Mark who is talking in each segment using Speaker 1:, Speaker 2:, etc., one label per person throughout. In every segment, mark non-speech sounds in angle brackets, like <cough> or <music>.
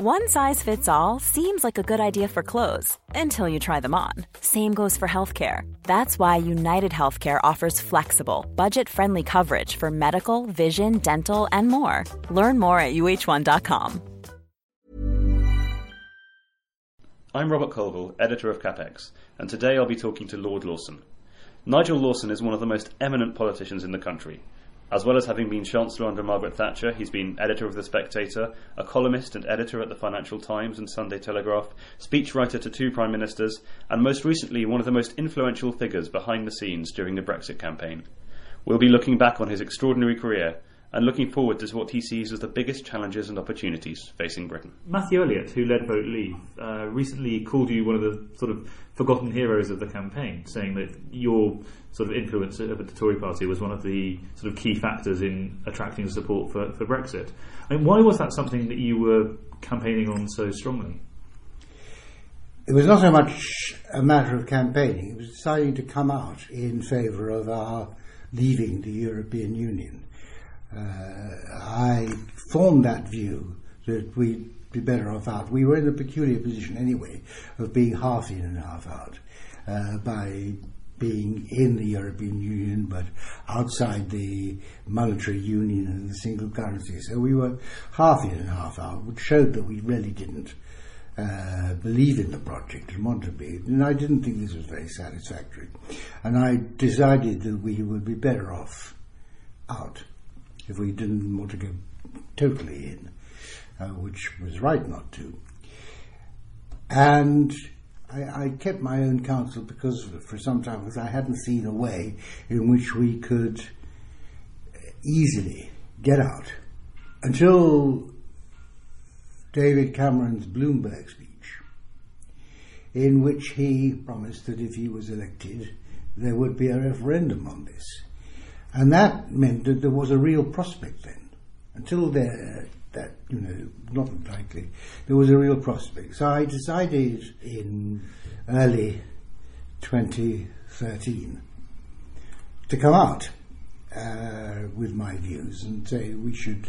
Speaker 1: One size fits all seems like a good idea for clothes until you try them on. Same goes for healthcare. That's why United Healthcare offers flexible, budget friendly coverage for medical, vision, dental, and more. Learn more at uh1.com.
Speaker 2: I'm Robert Colvile, editor of CapX, and today I'll be talking to Lord Lawson. Nigel Lawson is one of the most eminent politicians in the country. As well as having been Chancellor under Margaret Thatcher, he's been editor of The Spectator, a columnist and editor at the Financial Times and Sunday Telegraph, speechwriter to two Prime Ministers, and most recently one of the most influential figures behind the scenes during the Brexit campaign. We'll be looking back on his extraordinary career and looking forward to what he sees as the biggest challenges and opportunities facing Britain.
Speaker 3: Matthew Elliott, who led Vote Leave, uh, recently called you one of the sort of forgotten heroes of the campaign, saying that your sort of influence over the Tory party was one of the sort of key factors in attracting support for, for Brexit. I mean, why was that something that you were campaigning on so strongly?
Speaker 4: It was not so much a matter of campaigning, it was deciding to come out in favour of our leaving the European Union. Uh, I formed that view that we'd be better off out. We were in a peculiar position anyway of being half in and half out uh, by being in the European Union but outside the monetary union and the single currency. So we were half in and half out, which showed that we really didn't uh, believe in the project and want to be. And I didn't think this was very satisfactory. And I decided that we would be better off out if we didn't want to go totally in, uh, which was right not to. And I, I, kept my own counsel because for some time because I hadn't seen a way in which we could easily get out until David Cameron's Bloomberg speech, in which he promised that if he was elected, there would be a referendum on this. And that meant that there was a real prospect then. Until there, that, you know, not likely, there was a real prospect. So I decided in early 2013 to come out uh, with my views and say we should,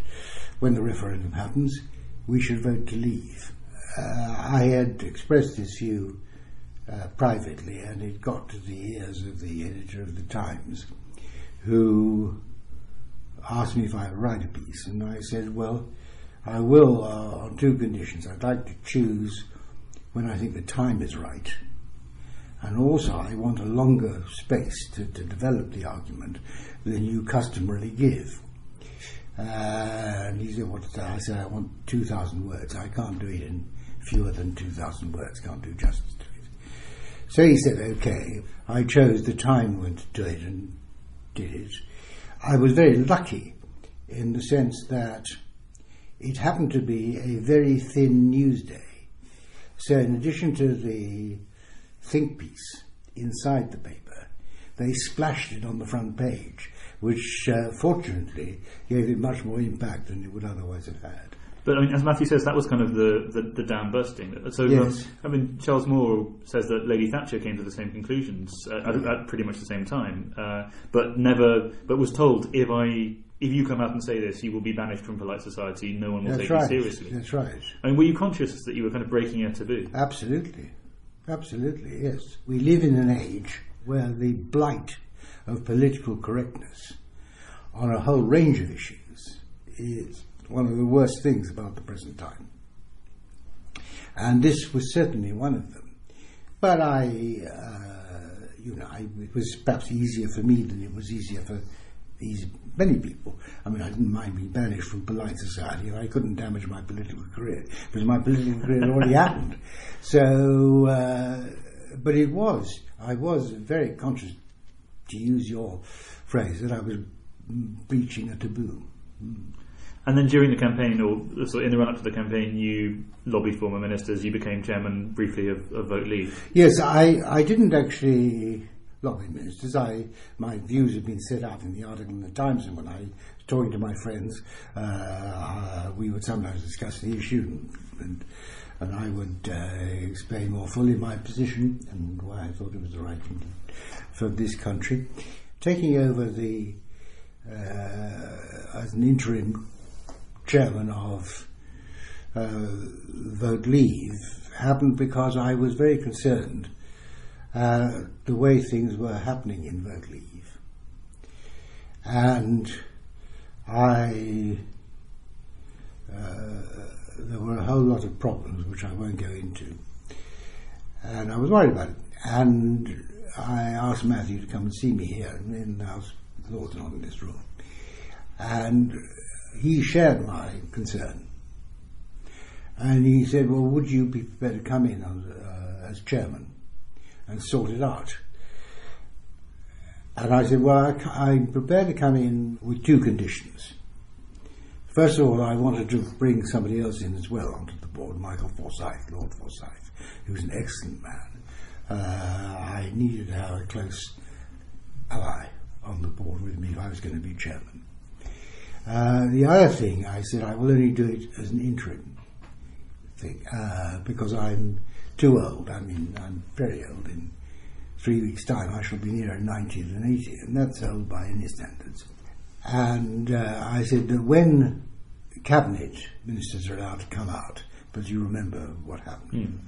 Speaker 4: when the referendum happens, we should vote to leave. Uh, I had expressed this view uh, privately and it got to the ears of the editor of the Times who asked me if I would write a piece, and I said, well, I will uh, on two conditions. I'd like to choose when I think the time is right, and also I want a longer space to, to develop the argument than you customarily give. And he said, what did I said, I want 2,000 words. I can't do it in fewer than 2,000 words, can't do justice to it. So he said, okay. I chose the time when to do it, and did it. I was very lucky in the sense that it happened to be a very thin news day. So, in addition to the think piece inside the paper, they splashed it on the front page, which uh, fortunately gave it much more impact than it would otherwise have had.
Speaker 3: But I mean, as Matthew says, that was kind of the, the, the dam bursting. So, um, yes. I mean, Charles Moore says that Lady Thatcher came to the same conclusions uh, at, at, pretty much the same time, uh, but never, but was told if I. If you come out and say this, you will be banished from polite society. No one will
Speaker 4: That's
Speaker 3: take
Speaker 4: right.
Speaker 3: you seriously.
Speaker 4: That's right.
Speaker 3: I mean, were you conscious that you were kind of breaking a taboo?
Speaker 4: Absolutely, absolutely. Yes, we live in an age where the blight of political correctness on a whole range of issues is one of the worst things about the present time. And this was certainly one of them. But I, uh, you know, I, it was perhaps easier for me than it was easier for these many people. I mean, I didn't mind being banished from polite society. I couldn't damage my political career because my political career had already happened. So, uh, but it was. I was very conscious, to use your phrase, that I was breaching a taboo. Mm.
Speaker 3: And then during the campaign, or sort of in the run up to the campaign, you lobbied former ministers. You became chairman briefly of, of Vote Leave.
Speaker 4: Yes, I, I didn't actually lobby ministers. I my views had been set out in the article in the Times, and when I was talking to my friends, uh, uh, we would sometimes discuss the issue, and and I would uh, explain more fully my position and why I thought it was the right thing for this country. Taking over the uh, as an interim chairman of uh, Vote Leave happened because I was very concerned uh, the way things were happening in Vote Leave. And I, uh, there were a whole lot of problems which I won't go into. And I was worried about it. And I asked Matthew to come and see me here in the House of Lords, not in this room. And he shared my concern. And he said, well, would you be prepared to come in as, uh, as chairman and sort it out? And I said, well, I, am prepared to come in with two conditions. First of all, I wanted to bring somebody else in as well onto the board, Michael Forsyth, Lord Forsyth, who's an excellent man. Uh, I needed to have a close ally on the board with me if I was going to be chairman. Uh, the other thing, I said, I will only do it as an interim thing uh, because I'm too old. I mean, I'm very old. In three weeks' time, I shall be nearer 90 than 80, and that's old by any standards. And uh, I said that when cabinet ministers are allowed to come out, but you remember what happened,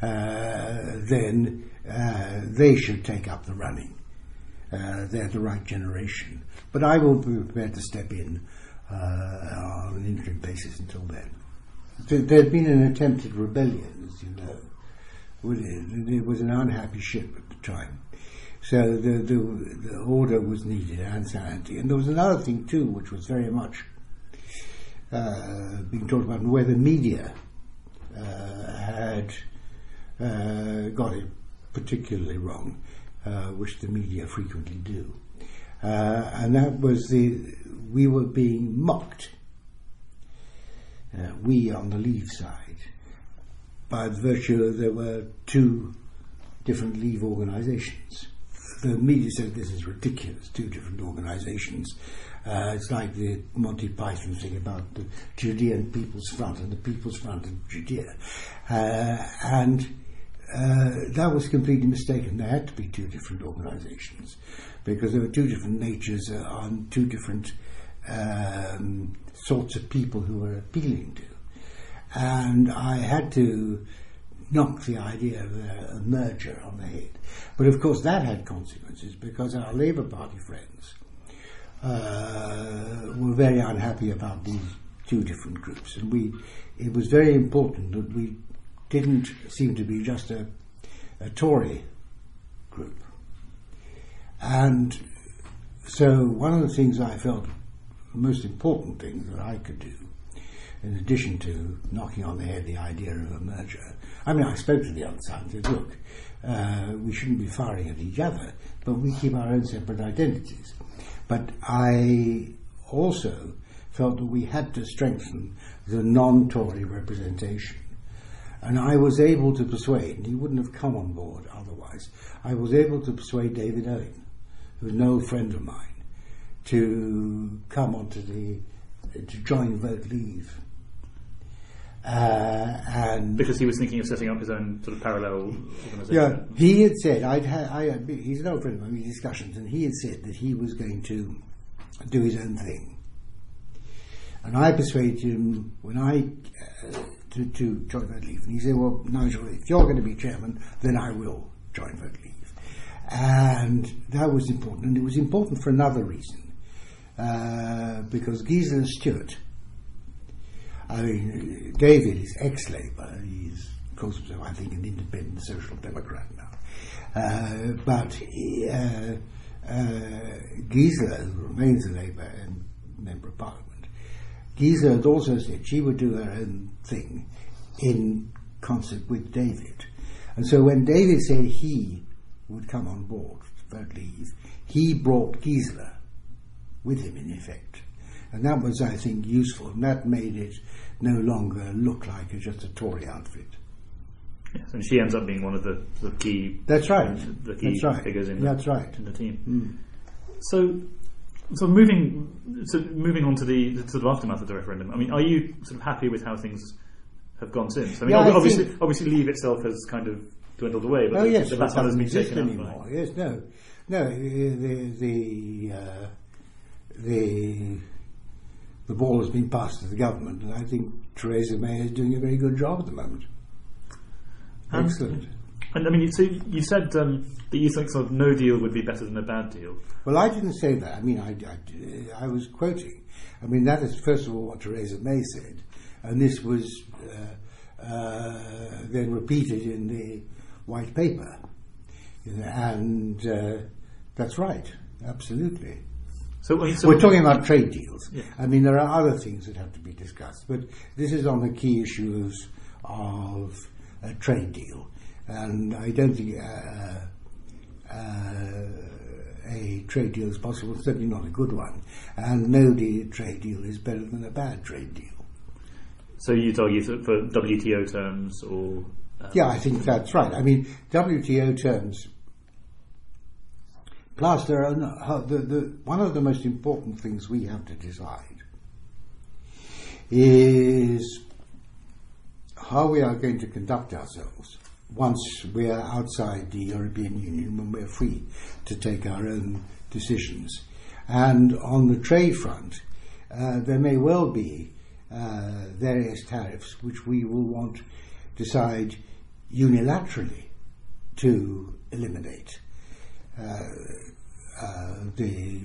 Speaker 4: mm. then uh, they should take up the running. Uh, they're the right generation. But I will be prepared to step in uh, on an interim basis until then. There had been an attempted rebellion, as you know. It was an unhappy ship at the time. So the, the, the order was needed and sanity. And there was another thing too, which was very much uh, being talked about, where the media uh, had uh, got it particularly wrong uh, which the media frequently do. Uh, and that was the, we were being mocked, uh, we on the Leave side, by virtue there were two different Leave organisations. The media said this is ridiculous, two different organisations. Uh, it's like the Monty Python thing about the Judean People's Front and the People's Front of Judea. Uh, and uh, that was completely mistaken. There had to be two different organisations because there were two different natures uh, on two different um, sorts of people who were appealing to. And I had to knock the idea of a, a merger on the head. But of course, that had consequences because our Labour Party friends uh, were very unhappy about these two different groups, and we. It was very important that we didn't seem to be just a, a Tory group. And so one of the things I felt the most important thing that I could do, in addition to knocking on the head the idea of a merger, I mean, I spoke to the other side and said, look, uh, we shouldn't be firing at each other, but we keep our own separate identities. But I also felt that we had to strengthen the non-Tory representation and I was able to persuade, and he wouldn't have come on board otherwise, I was able to persuade David Owen, who's an old friend of mine, to come onto the, to join Vote Leave. Uh, and
Speaker 3: because he was thinking of setting up his own sort of parallel organisation.
Speaker 4: Yeah, he had said I'd had, I had, he's an old friend of mine. Discussions, and he had said that he was going to do his own thing. And I persuaded him when I uh, to, to join Vote Leave. And he said, well, Nigel, if you're going to be chairman, then I will join Vote Leave. And that was important. And it was important for another reason. Uh, because Gisela Stuart, I mean, David is ex-Labour. He's, calls himself, I think, an independent social democrat now. Uh, but uh, uh, Gisela, who remains a Labour member of Parliament, Giza had also said she would do her own thing in concert with David. And so when David said he would come on board, vote leave, he brought Gisela with him in effect. And that was, I think, useful, and that made it no longer look like just a Tory outfit.
Speaker 3: Yes, and she ends up being one of the, the key.
Speaker 4: That's right.
Speaker 3: The key
Speaker 4: That's right.
Speaker 3: figures in
Speaker 4: That's
Speaker 3: the,
Speaker 4: right.
Speaker 3: in the team. Mm. So, so moving so moving on to the, the sort of aftermath of the referendum. I mean, are you sort of happy with how things have gone since? I mean,
Speaker 4: Yeah, I
Speaker 3: obviously,
Speaker 4: think-
Speaker 3: obviously, Leave itself has kind of dwindled away, but
Speaker 4: Oh
Speaker 3: the,
Speaker 4: yes,
Speaker 3: the
Speaker 4: it
Speaker 3: baton has
Speaker 4: doesn't
Speaker 3: been
Speaker 4: exist
Speaker 3: taken
Speaker 4: anymore.
Speaker 3: up. By,
Speaker 4: Yes, no, no. The the uh, the the ball has been passed to the government, and I think Theresa May is doing a very good job at the moment.
Speaker 3: Um,
Speaker 4: Excellent.
Speaker 3: And I mean, you, so you said um, that you think sort of no deal would be better than a bad deal.
Speaker 4: Well, I didn't say that. I mean, I, I, I was quoting. I mean, that is first of all what Theresa May said, and this was uh, uh, then repeated in the white paper, You know, and uh, that's right, absolutely.
Speaker 3: So, so
Speaker 4: We're talking about trade deals.
Speaker 3: Yeah.
Speaker 4: I mean, there are other things that have to be discussed, but this is on the key issues of a trade deal, and I don't think uh, uh, a trade deal is possible. Certainly not a good one, and no de- trade deal is better than a bad trade deal.
Speaker 3: So you'd argue that for WTO terms or um,
Speaker 4: Yeah, I think that's right. I mean, WTO terms. Plus, there are no, the, the, one of the most important things we have to decide is how we are going to conduct ourselves once we are outside the European Union, when we're free to take our own decisions. And on the trade front, uh, there may well be uh, various tariffs which we will want to decide unilaterally to eliminate. Uh, uh, the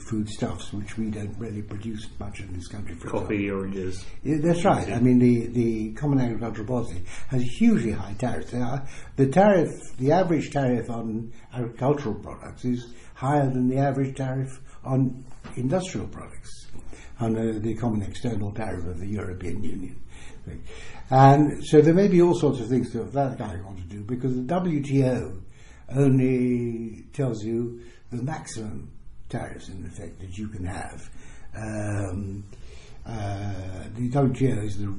Speaker 4: foodstuffs which we don't really produce much in this country, for example.
Speaker 3: coffee, oranges.
Speaker 4: Yeah, that's right. I mean, the, the Common Agricultural Policy has hugely high tariffs. The tariff, the average tariff on agricultural products is higher than the average tariff on industrial products under the Common External Tariff of the European Union. And so there may be all sorts of things that kind I want to do because the WTO only tells you the maximum tariffs in effect that you can have. Um, uh, the WTO is the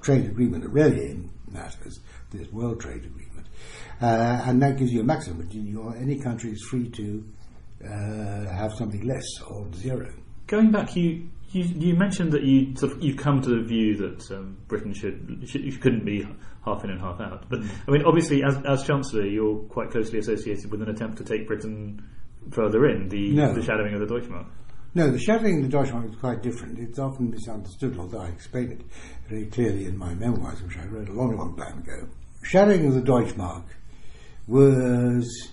Speaker 4: trade agreement that really matters, this World Trade Agreement, uh, and that gives you a maximum. But you- any country is free to uh, have something less or zero.
Speaker 3: Going back, you, you you mentioned that you sort of, you've come to the view that um, Britain should, should couldn't be half in and half out. But I mean, obviously, as as Chancellor, you're quite closely associated with an attempt to take Britain further in the
Speaker 4: No.
Speaker 3: the shadowing of the Deutschmark.
Speaker 4: No, the shadowing of the Deutschmark is quite different. It's often misunderstood, although I explain it very clearly in my memoirs, which I wrote a long, long time ago. Shadowing of the Deutschmark was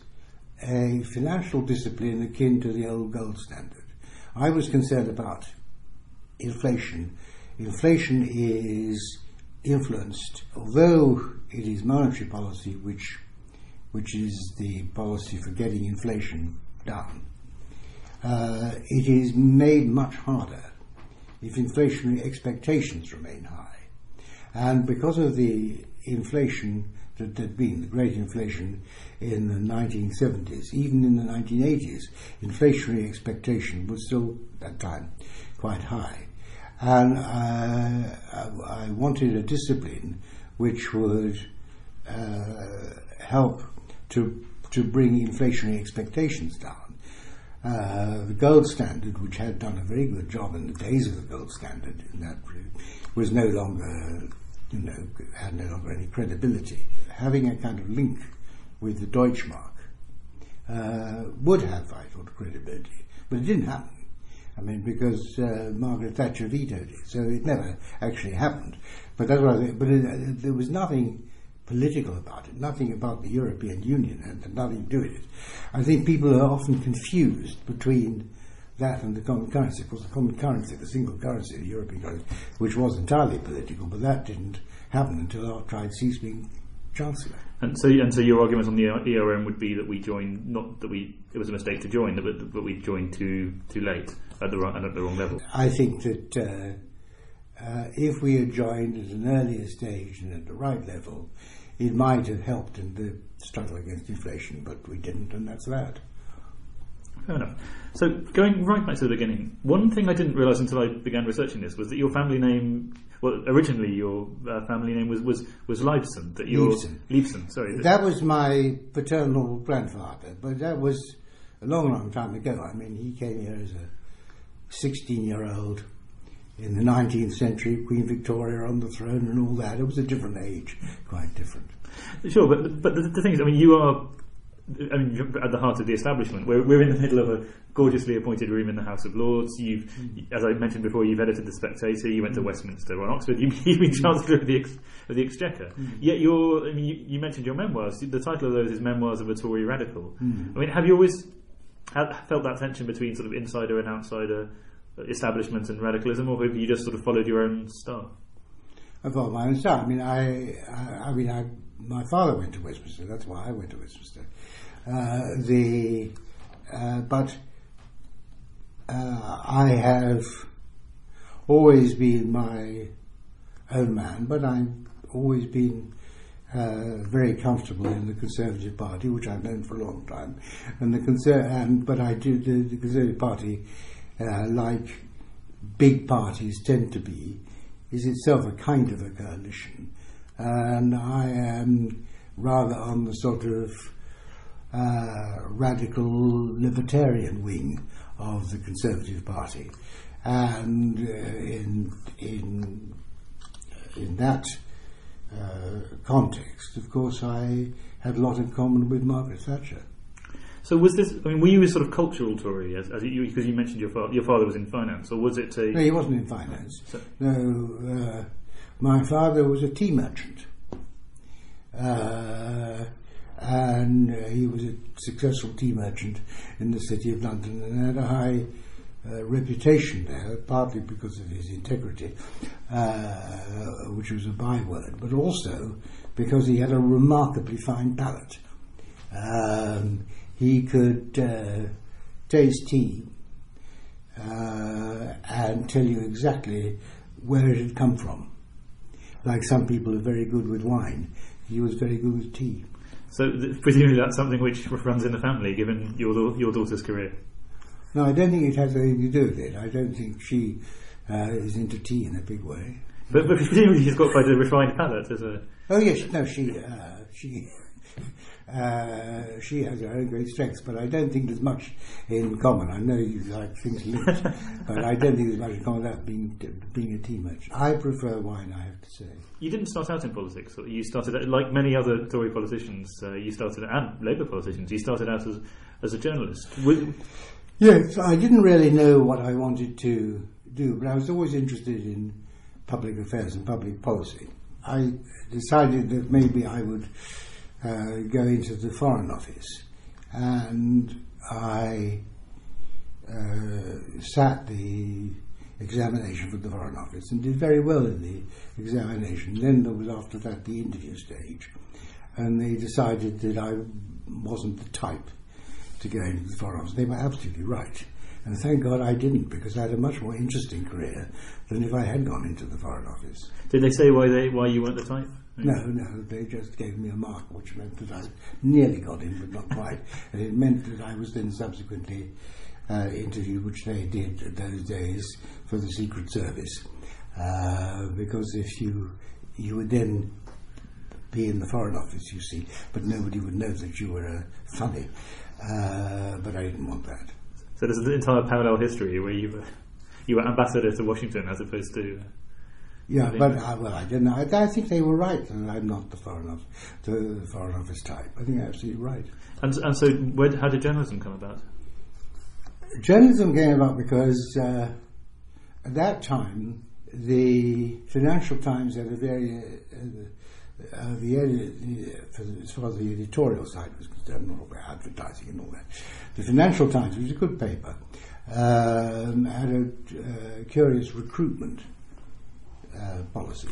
Speaker 4: a financial discipline akin to the old gold standard. I was concerned about inflation. Inflation is influenced, although it is monetary policy which, which is the policy for getting inflation down uh, it is made much harder if inflationary expectations remain high. And because of the inflation that had been, the great inflation in the 1970s, even in the 1980s, inflationary expectation was still, at that time, quite high. And uh, I, I wanted a discipline which would uh, help to, to bring inflationary expectations down. Uh, the gold standard, which had done a very good job in the days of the gold standard, in that was no longer, you know, had no longer any credibility. Having a kind of link with the Deutschmark uh, would have vital credibility, but it didn't happen. I mean, because uh, Margaret Thatcher vetoed it, so it never actually happened. But that's what I think. But it, there was nothing political about it, nothing about the European Union, and nothing to do with it. I think people are often confused between that and the common currency. Of course, the common currency, the single currency, the European currency, which was entirely political, but that didn't happen until after I'd ceased being Chancellor.
Speaker 3: And so, and so, your argument on the ERM would be that we joined, not that we it was a mistake to join, but but we joined too too late at the wrong and at the wrong level.
Speaker 4: I think that uh, uh, if we had joined at an earlier stage and at the right level, it might have helped in the struggle against inflation, but we didn't, and that's that.
Speaker 3: Fair enough. So going right back to the beginning, one thing I didn't realise until I began researching this was that your family name, well, originally your uh, family name was was was Leibson. That your
Speaker 4: Leibson.
Speaker 3: Leibson, sorry. that-
Speaker 4: That was my paternal grandfather, but that was a long, long time ago. I mean, he came here as a 16 year old in the 19th century, Queen Victoria on the throne and all that. It was a different age, quite different.
Speaker 3: Sure, but but the, the thing is, I mean, you are. I mean, you're at the heart of the establishment. We're, we're in the middle of a gorgeously appointed room in the House of Lords. You've, as I mentioned before, you've edited the Spectator. You went to mm. Westminster or Oxford. You, you've been mm. Chancellor of the, ex, of the Exchequer. Mm. Yet, you're. I mean, you, you mentioned your memoirs. The title of those is Memoirs of a Tory Radical. I mean, have you always felt that tension between sort of insider and outsider establishment and radicalism, or have you just sort of followed your own star?
Speaker 4: I followed my own style. I mean, I, I, I mean, I, my father went to Westminster. That's why I went to Westminster. Uh, the, uh, but uh, I have always been my own man, but I've always been uh, very comfortable in the Conservative Party, which I've known for a long time. And the Conser- and but I do the, the Conservative Party, uh, like big parties tend to be, is itself a kind of a coalition, and I am rather on the sort of uh, radical libertarian wing of the Conservative Party, and uh, in in in that uh, context, of course, I had a lot in common with Margaret Thatcher.
Speaker 3: So was this? I mean, were you a sort of cultural Tory, as, as you, because you mentioned your father, your father was in finance, or was it a?
Speaker 4: No, he wasn't in finance.
Speaker 3: So-
Speaker 4: No, uh, my father was a tea merchant. Uh, and he was a successful tea merchant in the city of London and had a high uh, reputation there, partly because of his integrity, uh, which was a byword, but also because he had a remarkably fine palate. Um, he could uh, taste tea uh, and tell you exactly where it had come from. Like some people are very good with wine, he was very good with tea.
Speaker 3: So th- presumably that's something which runs in the family, given your your daughter's career.
Speaker 4: No, I don't think it has anything to do with it. I don't think she uh, is into tea in a big way.
Speaker 3: But, but presumably she's got quite a refined palate as a.
Speaker 4: Oh yes, no, she uh, she uh, she has her own great strengths, but I don't think there's much in common. I know you like things linked, <laughs> but I don't think there's much in common about being being a tea merchant. I prefer wine, I have to say.
Speaker 3: You didn't start out in politics. You started, like many other Tory politicians, uh, you started, and Labour politicians, you started out as as a journalist. Was-
Speaker 4: Yes, I didn't really know what I wanted to do, but I was always interested in public affairs and public policy. I decided that maybe I would uh, into the Foreign Office, and I uh, sat the examination for the Foreign Office and did very well in the examination. Then there was after that the interview stage, and they decided that I wasn't the type to go into the Foreign Office. They were absolutely right. And thank God I didn't, because I had a much more interesting career than if I had gone into the Foreign Office.
Speaker 3: did they say why they why you weren't the type?
Speaker 4: No, no, they just gave me a mark, which meant that I nearly got in, but not quite. And it meant that I was then subsequently uh, interviewed, which they did at those days for the Secret Service. Uh, because if you you would then be in the Foreign Office, you see, but nobody would know that you were uh, funny. Uh, but I didn't want that.
Speaker 3: So there's an entire parallel history where you were, you were ambassador to Washington as opposed to.
Speaker 4: Yeah, but uh, well, I don't know. I, I think they were right, and I'm not the foreign office, the foreign office type. I think they're absolutely right.
Speaker 3: And and so where, how did journalism come about?
Speaker 4: Journalism came about because uh, at that time the Financial Times had a very uh, uh, the, as far as the editorial side was concerned, not about advertising and all that. The Financial Times, which was a good paper, um, had a uh, curious recruitment uh, policy.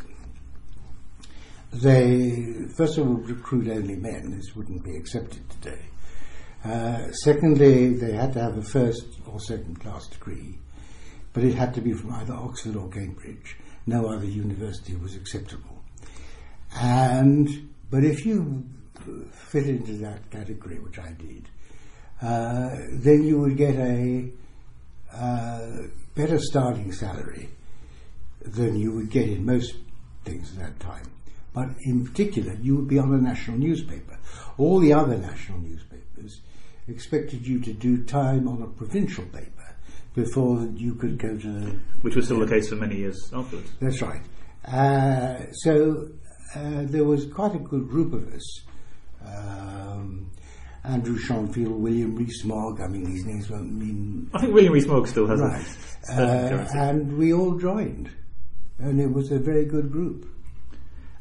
Speaker 4: They first of all recruit only men. This wouldn't be accepted today. Uh, secondly, they had to have a first or second class degree, but it had to be from either Oxford or Cambridge. No other university was acceptable. And but if you fit into that category, which I did, uh, then you would get a uh, better starting salary than you would get in most things at that time. But in particular, you would be on a national newspaper. All the other national newspapers expected you to do time on a provincial paper before you could go to the
Speaker 3: Which was still the case for many years afterwards.
Speaker 4: that's right. Uh, so uh, there was quite a good group of us. Um, Andrew Shonfield, William Rees-Mogg, I mean, these names won't mean
Speaker 3: I think William Rees-Mogg still has
Speaker 4: right.
Speaker 3: a
Speaker 4: Uh, and we all joined. And it was a very good group.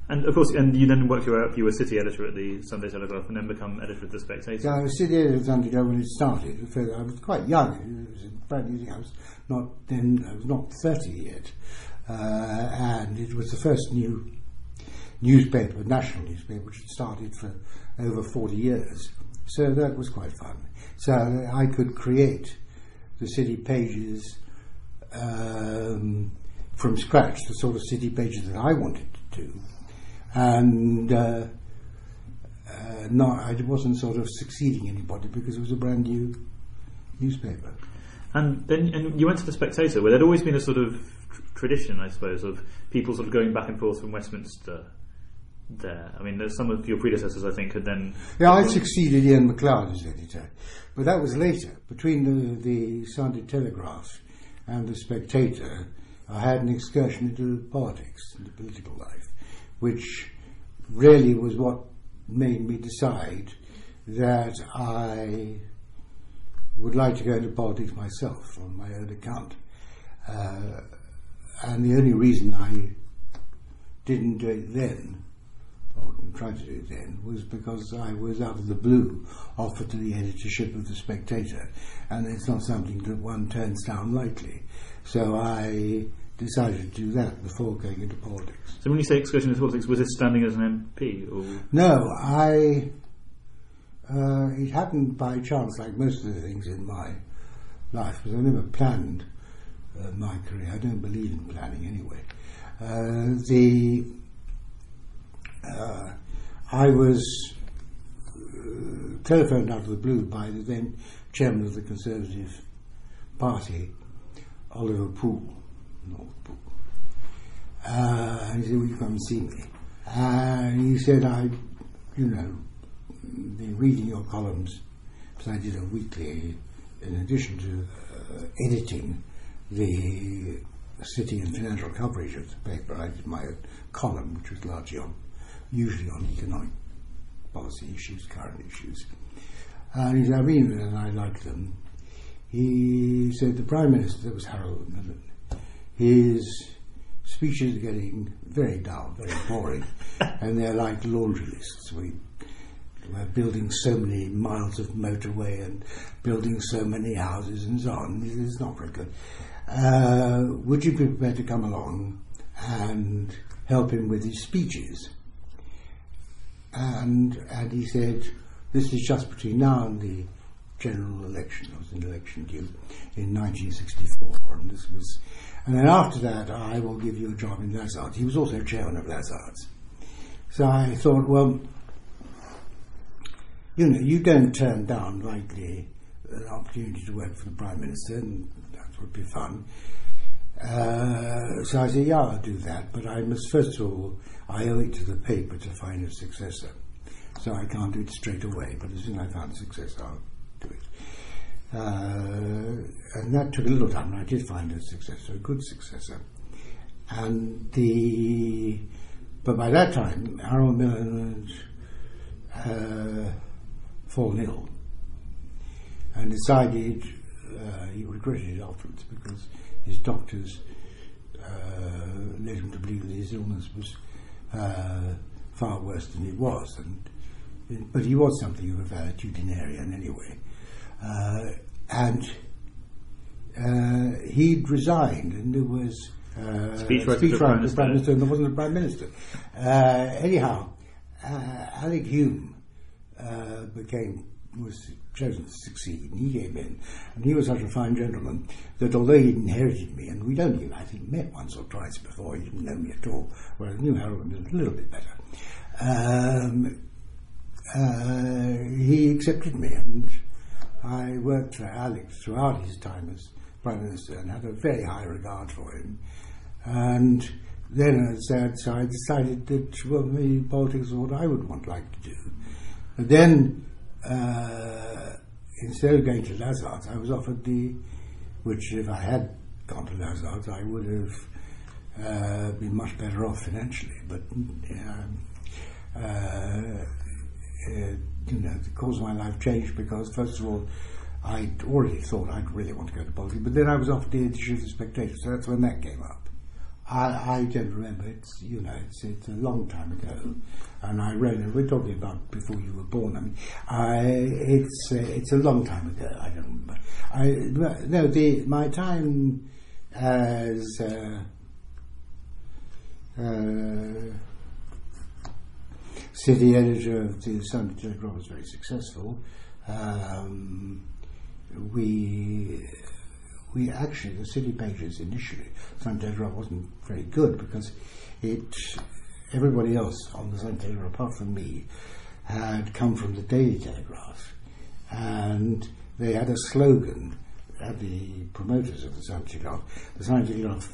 Speaker 3: And of course, and you then worked your way up. You were city editor at the Sunday Telegraph, and then become editor of the Spectator.
Speaker 4: So I was sitting there at Undergo when it started. I was quite young. It was brand new. I was not then. I was not thirty yet, uh, and it was the first new newspaper, national newspaper, which had started for over forty years. So that was quite fun. So I could create the city pages um, from scratch, the sort of city pages that I wanted to do, and. Uh, uh, not, I wasn't sort of succeeding anybody because it was a brand new newspaper.
Speaker 3: And then and you went to the Spectator, where there'd always been a sort of tr- tradition, I suppose, of people sort of going back and forth from Westminster. There, I mean, some of your predecessors, I think, had then.
Speaker 4: Yeah, I succeeded Iain Macleod as editor, but that was later. Between the, the Sunday Telegraph and the Spectator, I had an excursion into politics, into political life, which really was what made me decide that I would like to go into politics myself on my own account. Uh, and the only reason I didn't do it then, or tried to do it then, was because I was out of the blue offered to the editorship of The Spectator, and it's not something that one turns down lightly. So I decided to do that before going into politics.
Speaker 3: So when you say excursion into politics, was it standing as an MP, or
Speaker 4: No, I. Uh, it happened by chance, like most of the things in my life, because I never planned uh, my career. I don't believe in planning anyway. Uh, the uh, I was uh, telephoned out of the blue by the then chairman of the Conservative Party, Oliver Poole, North Poole. Uh, and he said, Will you come and see me? And he said, I, you know, been reading your columns, because I did a weekly, in addition to uh, editing the city and financial coverage of the paper, I did my column, which was largely on, usually on economic policy issues, current issues. And he said, I read and I like them. He said, the Prime Minister, that was Harold Macmillan, his speeches are getting very dull, very boring, <laughs> and they're like laundry lists. We, we're building so many miles of motorway and building so many houses and so on. It's not very good. Uh, would you be prepared to come along and help him with his speeches? And and he said, this is just between now and the general election. There was an election due in 1964, and this was. And then after that, I will give you a job in Lazards. He was also chairman of Lazards. So I thought, well, you know, you don't turn down lightly an opportunity to work for the Prime Minister, and that would be fun. Uh, so I said, yeah, I'll do that, but I must first of all, I owe it to the paper to find a successor. So I can't do it straight away, but as soon as I find a successor, I'll do it. Uh, and that took a little time, and I did find a successor, a good successor. And the, but by that time, Harold Millen had uh, fallen ill and decided uh, he regretted it afterwards because his doctors uh, led him to believe that his illness was uh, far worse than it was. And but he was something of a valetudinarian anyway, uh, and uh, he'd resigned, and there was. Uh,
Speaker 3: Speechwriter to the Prime Minister.
Speaker 4: Prime Minister, and there wasn't a Prime Minister. Uh, anyhow, uh, Alec Home uh, became was chosen to succeed, and he came in, and he was such a fine gentleman that although he'd inherited me, and we'd only, I think, met once or twice before, he didn't know me at all, whereas I knew Harold a little bit better. Um, uh, he accepted me, and I worked for Alex throughout his time as Prime Minister and had a very high regard for him. And then as so I decided that well, maybe politics is what I would want like to do. But then, uh, instead of going to Lazard's, I was offered the, which if I had gone to Lazard's, I would have uh, been much better off financially. But um, uh, uh, you know, the course of my life changed because, first of all, I'd already thought I'd really want to go to politics, but then I was offered the edition of the Spectator, so that's when that came up. I, I don't remember. It's you know, it's, it's a long time ago, and I wrote it. We're talking about before you were born. I mean, I, it's uh, it's a long time ago. I don't remember. I no, the my time as uh, uh, city editor of the Sunday Telegraph was very successful. Um, we we actually, the city pages initially, Sun Telegraph wasn't very good because it, everybody else on the Sun Telegraph, apart from me, had come from the Daily Telegraph. And they had a slogan, at the promoters of the Sun Telegraph, the Sun Telegraph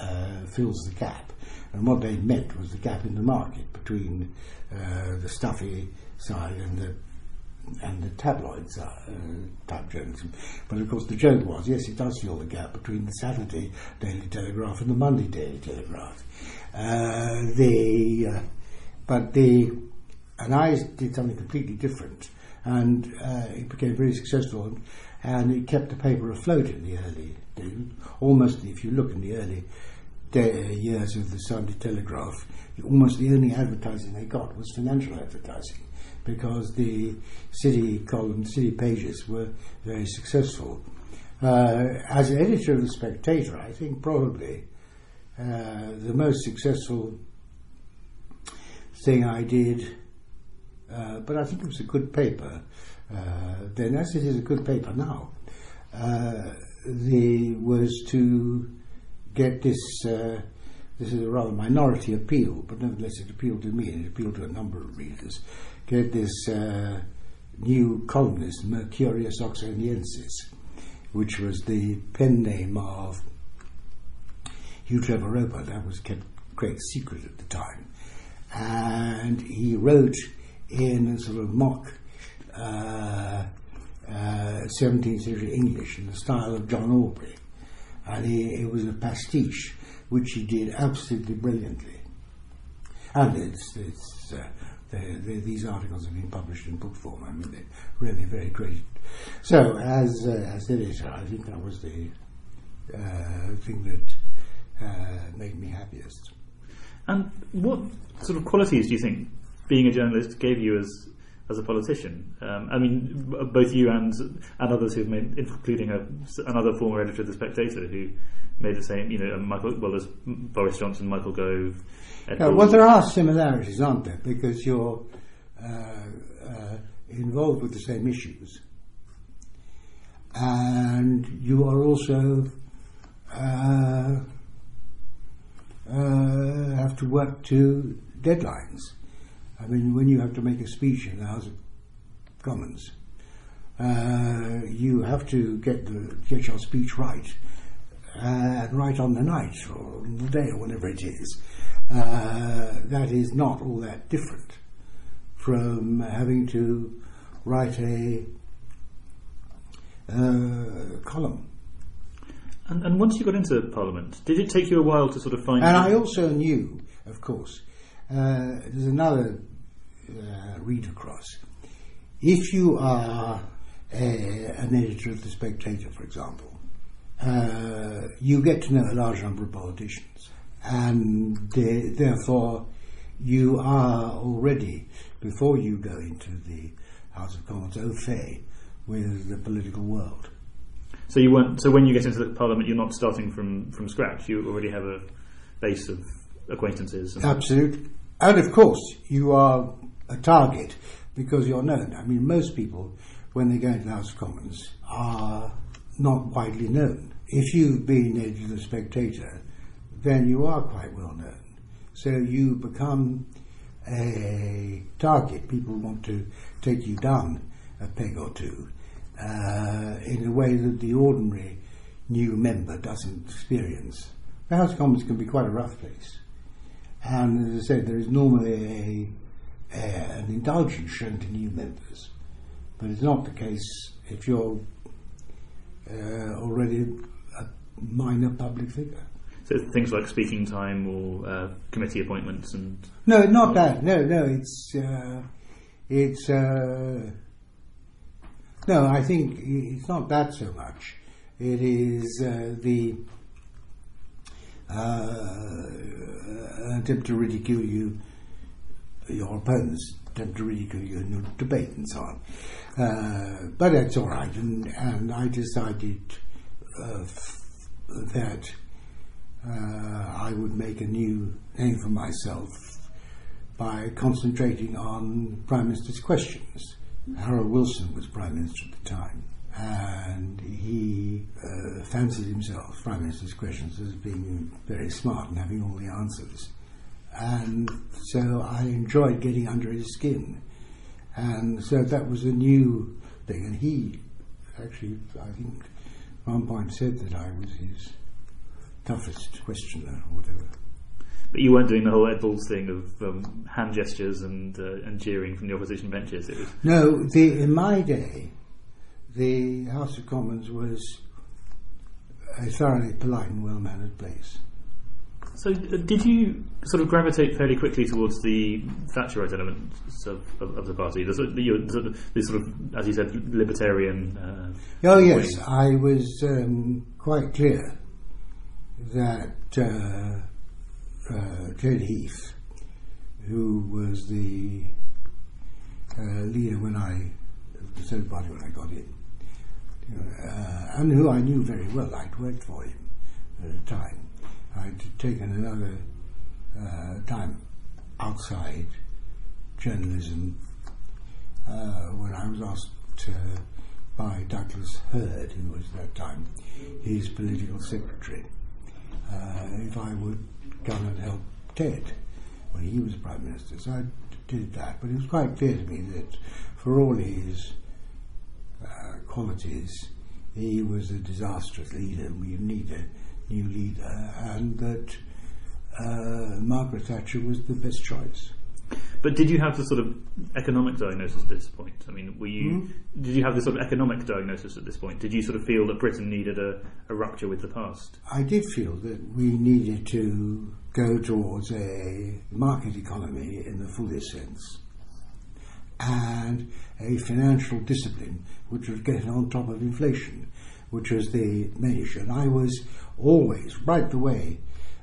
Speaker 4: uh, fills the gap. And what they meant was the gap in the market between uh, the stuffy side and the and the tabloids uh, type journalism. But of course, the joke was yes, it does fill the gap between the Saturday Daily Telegraph and the Monday Daily Telegraph. Uh, the uh, but the and I did something completely different, and uh, it became very successful, and, and, it kept the paper afloat in the early, days. almost if you look in the early day, years of the Sunday Telegraph, almost the only advertising they got was financial advertising because the city column, city pages were very successful. Uh, as editor of the Spectator, I think probably uh, the most successful thing I did, uh, but I think it was a good paper uh, then, as it is a good paper now, uh, the was to get this. Uh, this is a rather minority appeal, but nevertheless it appealed to me and it appealed to a number of readers get this uh, new columnist, Mercurius Oxoniensis, which was the pen name of Hugh Trevor Roper. That was kept great secret at the time. And he wrote in a sort of mock uh, uh, 17th century English in the style of John Aubrey. And he, it was a pastiche, which he did absolutely brilliantly. And it's, it's uh, they're, they're, these articles have been published in book form. I mean, they're really very great. So, as uh, as editor, I think that was the uh, thing that uh, made me happiest.
Speaker 3: And what sort of qualities do you think being a journalist gave you as as a politician? Um, I mean, both you and and others who've made, including a, another former editor of the Spectator, who made the same. You know, Michael, well, there's Boris Johnson, Michael Gove.
Speaker 4: Well, there are similarities, aren't there? Because you're uh, uh, involved with the same issues, and you are also uh, uh have to work to deadlines. I mean, when you have to make a speech in the House of Commons, uh, you have to get the get your speech right, and right on the night or on the day or whatever it is. Uh, that is not all that different from having to write a uh, column.
Speaker 3: And, and, once you got into Parliament, did it take you a while to sort of find?
Speaker 4: And I also knew, of course, uh, there's another uh, read across. If you are a, an editor of the Spectator, for example, uh, you get to know a large number of politicians and they, therefore you are already, before you go into the House of Commons, au fait with the political world.
Speaker 3: So you weren't. So when you get into the Parliament, you're not starting from from scratch. You already have a base of acquaintances.
Speaker 4: Absolutely, and of course you are a target because you're known. I mean, most people when they go into the House of Commons are not widely known. If you've been editor of the Spectator then you are quite well known. So you become a target. People want to take you down a peg or two. uh, in a way that the ordinary new member doesn't experience. The House of Commons can be quite a rough place. And as I said, there is normally a, a, an indulgence shown to new members, but it's not the case if you're uh, already a minor public figure.
Speaker 3: So things like speaking time or uh, committee appointments and
Speaker 4: no, not that. No, no, it's uh, it's uh, no. I think it's not that so much. It is uh, the uh, attempt to ridicule you, your opponents attempt to ridicule you in your debate and so on. Uh, but that's all right, and, and I decided that I would make a new name for myself by concentrating on Prime Minister's questions. Harold Wilson was Prime Minister at the time, and he uh, fancied himself, Prime Minister's questions, as being very smart and having all the answers. And so I enjoyed getting under his skin. And so that was a new thing. And he actually, I think, at one point said that I was his toughest questioner or whatever.
Speaker 3: But you weren't doing the whole Ed Balls thing of um, hand gestures and uh, and jeering from the opposition benches. It was
Speaker 4: no. The, in my day, the House of Commons was a thoroughly polite and well-mannered place.
Speaker 3: So, uh, did you sort of gravitate fairly quickly towards the Thatcherite elements of, of, of the party? The, the, the, sort of, as you said, libertarian. Uh,
Speaker 4: oh yes, I was um, quite clear that uh, uh, Ted Heath, who was the uh, leader when I, the Third Party when I got in, uh, and who I knew very well, I'd worked for him at the time. I'd taken another uh, time outside journalism when I was asked by Douglas Hurd, who was at that time his political secretary, uh, if I would come and help Ted when he was Prime Minister. So I did that, but it was quite clear to me that for all his uh, qualities, he was a disastrous leader. We need a new leader, and that uh, Margaret Thatcher was the best choice.
Speaker 3: But did you have the sort of economic diagnosis at this point? I mean, were you mm-hmm. did you have the sort of economic diagnosis at this point? Did you sort of feel that Britain needed a, a rupture with the past?
Speaker 4: I did feel that we needed to go towards a market economy in the fullest sense and a financial discipline which would get on top of inflation, which was the main issue. And I was always, right the way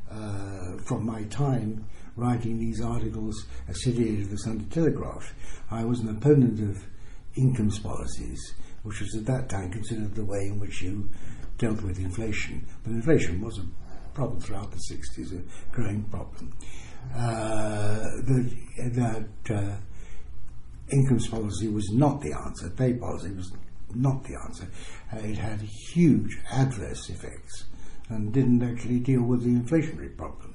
Speaker 4: uh, from my time writing these articles affiliated with the Sunday Telegraph, I was an opponent of incomes policies, which was at that time considered the way in which you dealt with inflation. But inflation was a problem throughout the 60s, a growing problem. Uh, that that uh, incomes policy was not the answer, pay policy was not the answer. Uh, it had huge adverse effects and didn't actually deal with the inflationary problem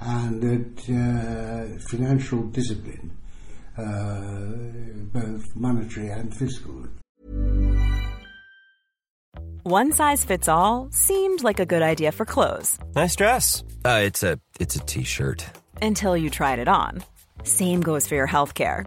Speaker 4: and that uh, financial discipline, uh, both monetary and fiscal.
Speaker 1: One size fits all seemed like a good idea for clothes.
Speaker 5: Nice dress. Uh, it's a it's a t-shirt.
Speaker 1: Until you tried it on. Same goes for your health care.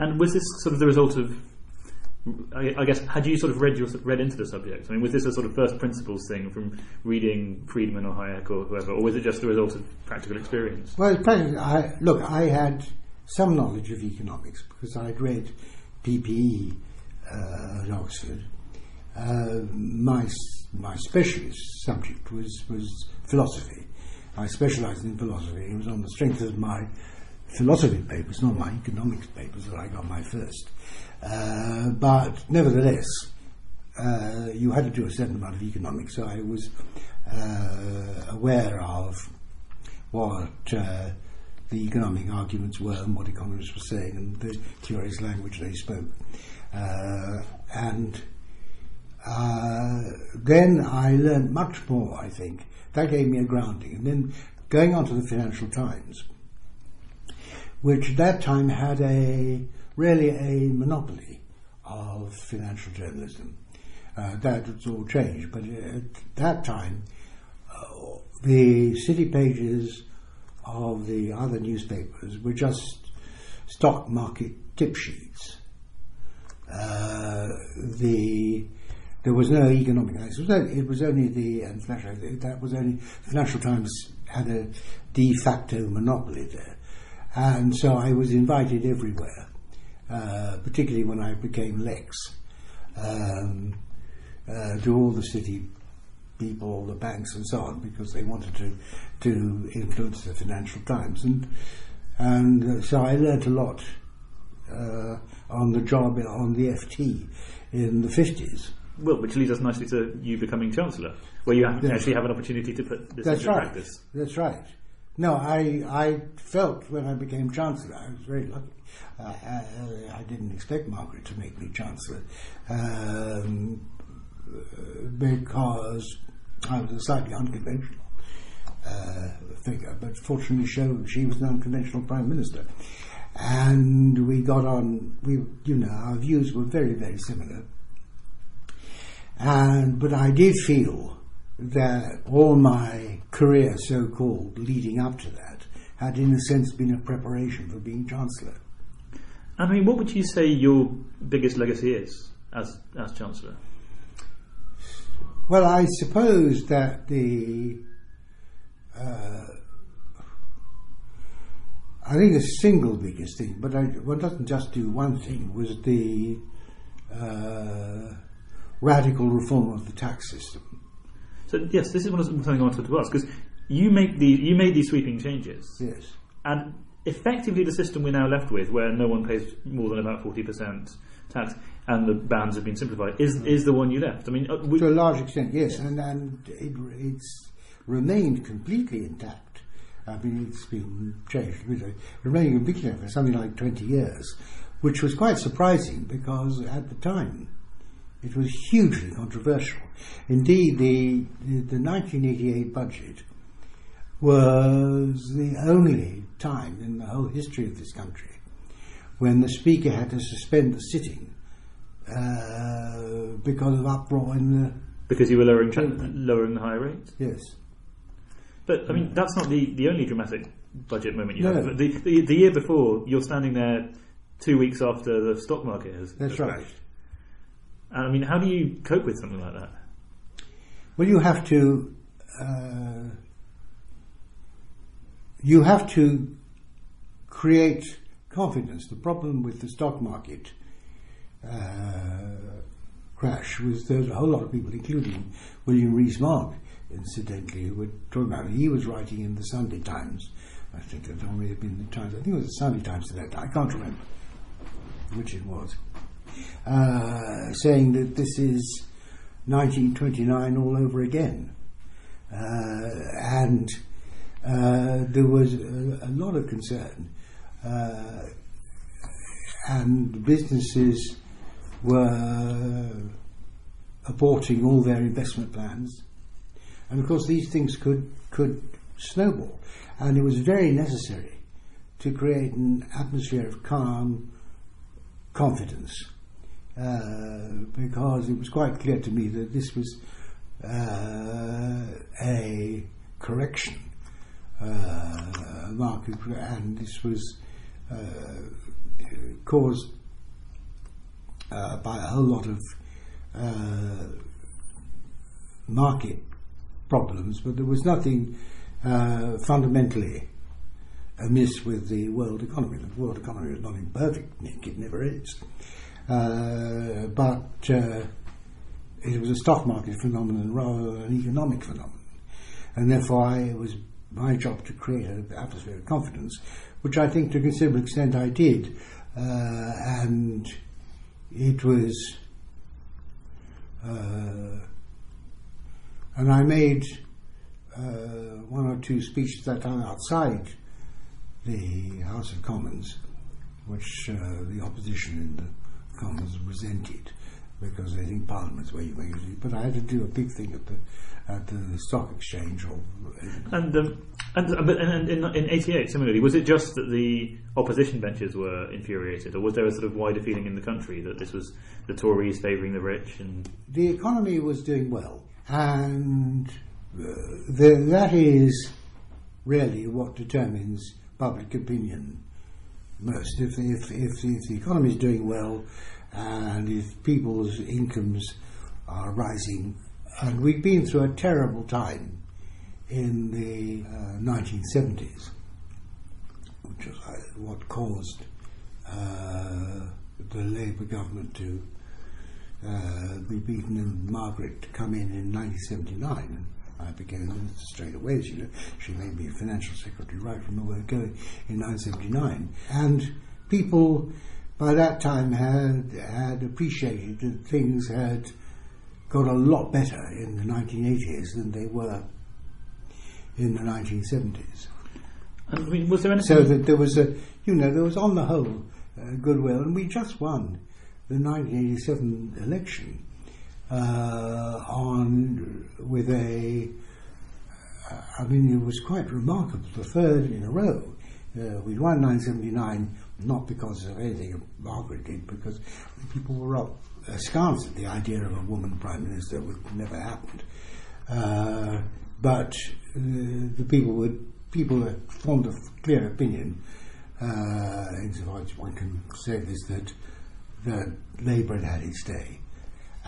Speaker 3: And was this sort of the result of? I, I guess had you sort of read your, read into the subject? I mean, was this a sort of first principles thing from reading Friedman or Hayek or whoever, or was it just the result of practical experience?
Speaker 4: Well, I, look, I had some knowledge of economics because I'd read PPE uh, at Oxford. Uh, my my specialist subject was was philosophy. I specialised in philosophy. It was on the strength of my philosophy papers, not my economics papers, that I got my first. Uh, but nevertheless, uh, you had to do a certain amount of economics, so I was uh, aware of what uh, the economic arguments were and what economists were saying and the curious language they spoke. Uh, and uh, then I learned much more, I think. That gave me a grounding. And then going on to the Financial Times, which at that time had a really a monopoly of financial journalism. Uh, that has all changed, but at that time, uh, the city pages of the other newspapers were just stock market tip sheets. Uh, the there was no economic analysis. It was only, the financial, that was only Financial Times had a de facto monopoly there. And so I was invited everywhere, uh, particularly when I became Lex, um, uh, to all the city people, the banks, and so on, because they wanted to to influence the Financial Times, and and uh, so I learnt a lot uh, on the job on the FT in the fifties.
Speaker 3: Well, which leads us nicely to you becoming chancellor, where you actually have an opportunity to put this
Speaker 4: That's
Speaker 3: into
Speaker 4: right.
Speaker 3: practice.
Speaker 4: That's right. No, I I felt when I became chancellor, I was very lucky. Uh, I, I didn't expect Margaret to make me chancellor um, because I was a slightly unconventional uh, figure, but fortunately, she, she was an unconventional prime minister, and we got on. We, you know, our views were very, very similar. And but I did feel that all my career, so called, leading up to that, had in a sense been a preparation for being chancellor.
Speaker 3: And I mean, what would you say your biggest legacy is as as chancellor?
Speaker 4: Well, I suppose that the uh, I think the single biggest thing, but I, one doesn't just do one thing, was the uh, radical reform of the tax system.
Speaker 3: So yes, this is one of- something I wanted to ask because you make the you made these sweeping changes,
Speaker 4: Yes.
Speaker 3: and effectively the system we're now left with, where no one pays more than about forty percent tax, and the bands have been simplified, is is the one you left. I mean, uh, we,
Speaker 4: To a large extent, yes, and, and it, it's remained completely intact. I mean, it's been changed, remained completely intact for something like 20 years, which was quite surprising because at the time it was hugely controversial. Indeed, the, the, the 1988 budget was the only time in the whole history of this country when the Speaker had to suspend the sitting uh, because of uproar in the
Speaker 3: because you were lowering tra- lowering the higher rates.
Speaker 4: yes.
Speaker 3: But I mean, that's not the, the only dramatic budget moment you
Speaker 4: No.
Speaker 3: have. The, the the year before, you're standing there two weeks after the stock market has.
Speaker 4: That's
Speaker 3: has
Speaker 4: right.
Speaker 3: I mean, how do you cope with something like that?
Speaker 4: Well, you have to uh, you have to create confidence. The problem with the stock market uh, crash was there was a whole lot of people, including William Rees-Mogg, incidentally, who were talking about it. He was writing in the Sunday Times. I think it only had been the Times. I think it was the Sunday Times at that time. I can't remember which it was. Uh, saying that this is 1929 all over again. Uh, and uh, there was a, a lot of concern. Uh, and businesses were aborting all their investment plans. And of course, these things could, could snowball. And it was very necessary to create an atmosphere of calm confidence because it was quite clear to me that this was uh, a correction uh, market, and this was uh, caused uh, by a whole lot of uh, market problems, but there was nothing uh, fundamentally amiss with the world economy. The world economy is not in perfect nick, it never is. Uh, but uh, it was a stock market phenomenon rather than an economic phenomenon. And therefore, I, it was my job to create an atmosphere of confidence, which I think to a considerable extent I did. Uh, and it was. Uh, and I made uh, one or two speeches that time outside the House of Commons, which the opposition in the Commons resented because they think Parliament's where you make it. But I had to do a big thing at the at the stock exchange. Or,
Speaker 3: and um, and, uh, but, and in, in 88, similarly, was it just that the opposition benches were infuriated, or was there a sort of wider feeling in the country that this was the Tories favouring the rich? And
Speaker 4: the economy was doing well, and uh, the, that is really what determines public opinion most. If, if, if, if the economy is doing well, and if people's incomes are rising, and we've been through a terrible time in the uh, 1970s, which was uh, what caused uh, the Labour government to uh, be beaten and Margaret to come in in 1979. I became a minister straight away. She, she made me a financial secretary right from the word go in 1979. And people by that time had, had appreciated that things had got a lot better in the 1980s than they were in the 1970s.
Speaker 3: I mean, was there anything?
Speaker 4: So that there was a, you know, there was on the whole uh, goodwill, and we just won the 1987 election on with a. Uh, mean, it was quite remarkable, the third in a row. Uh, we won 1979 not because of anything Margaret did, because people were up askance at the idea of a woman prime minister, which never happened. Uh, but uh, the people would people formed a clear opinion, uh, insofar as one can say this, that that Labour had had its day,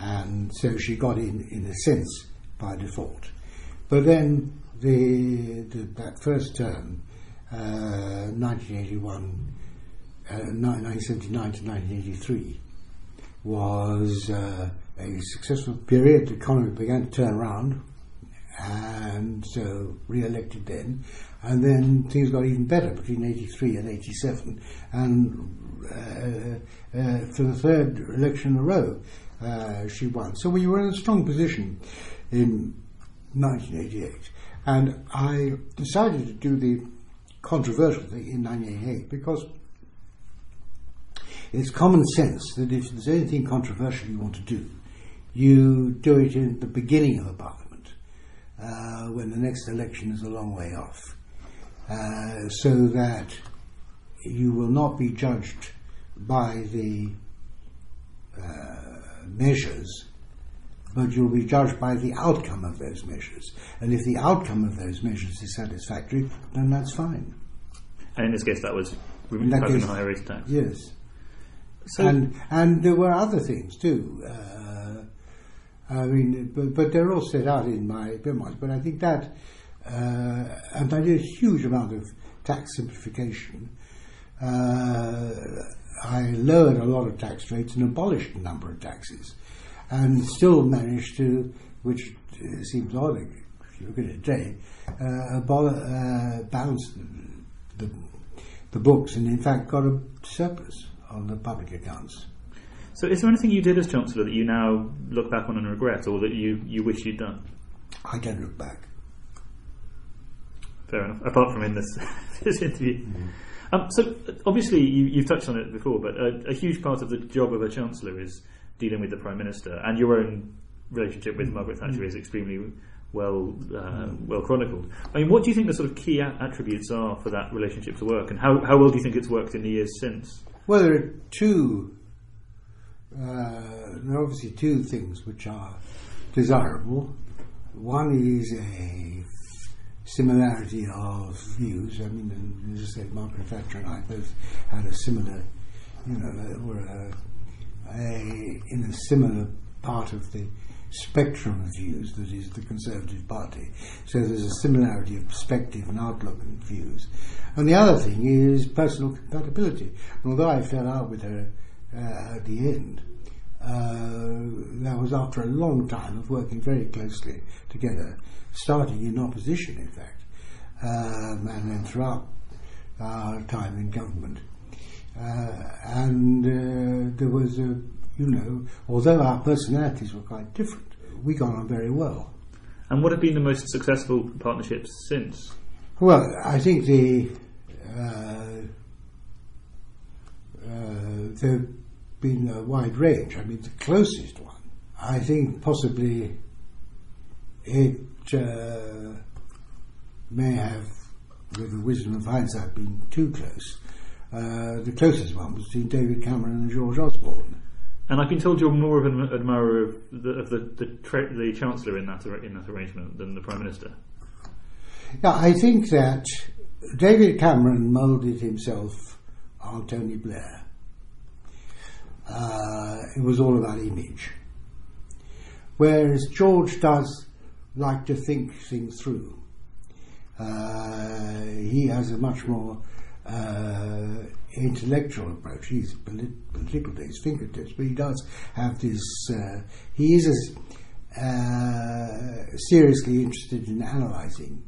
Speaker 4: and so she got in in a sense by default. But then the, the that first term, 1981, uh, 1979 uh, to 1983 was uh, a successful period. The economy began to turn around, and so re-elected then, and then things got even better between 83 and 87, and uh, uh, for the third election in a row, uh, she won. So we were in a strong position in 1988, and I decided to do the controversial thing in 1988 because it's common sense that if there's anything controversial you want to do, you do it in the beginning of a parliament, uh, when the next election is a long way off, uh, so that you will not be judged by the uh, measures, but you'll be judged by the outcome of those measures. And if the outcome of those measures is satisfactory, then that's fine.
Speaker 3: And in this case, that was in that case, higher rate tax.
Speaker 4: Yes. So and and there were other things too. Uh, I mean, but, but they're all set out in my memoirs. But I think that, uh, and I did a huge amount of tax simplification. Uh, I lowered a lot of tax rates and abolished a number of taxes, and still managed to, which seems odd if you look at it today, uh, abol- uh, balance the, the books, and in fact got a surplus on the public accounts.
Speaker 3: So, is there anything you did as Chancellor that you now look back on and regret, or that you, you wish you'd done?
Speaker 4: I don't look back.
Speaker 3: Fair enough. Apart from in this <laughs> this interview, mm-hmm. Um, so obviously you, you've touched on it before, but a, a, huge part of the job of a chancellor is dealing with the prime minister, and your own relationship with Margaret Thatcher mm. is extremely well uh, well chronicled. I mean, what do you think the sort of key a- attributes are for that relationship to work, and how how well do you think it's worked in the years since?
Speaker 4: Well, there are two. Uh, there are obviously two things which are desirable. One is a similarity of views. I mean, as I said, Margaret Thatcher and I both had a similar, you know, were a, a, in a similar part of the spectrum of views that is the Conservative Party. So there's a similarity of perspective and outlook and views. And the other thing is personal compatibility. And although I fell out with her uh, at the end, uh, that was after a long time of working very closely together, starting in opposition, in fact, um, and then throughout our time in government. Uh, and uh, there was a you know, although our personalities were quite different, we got on very well.
Speaker 3: And what have been the most successful partnerships since?
Speaker 4: Well, I think the uh, uh, have been a wide range. I mean, the closest one, I think possibly it uh, may have, with the wisdom of hindsight, been too close. Uh, the closest one was between David Cameron and George Osborne.
Speaker 3: And I've been told you're more of an admirer of the of the the, tra- the chancellor in that in that arrangement than the prime minister.
Speaker 4: Yeah, I think that David Cameron moulded himself on Tony Blair. Uh, it was all about image, whereas George does like to think things through. Uh, he has a much more uh, intellectual approach. He's polit- political to his fingertips, but he does have this. Uh, he is uh, seriously interested in analysing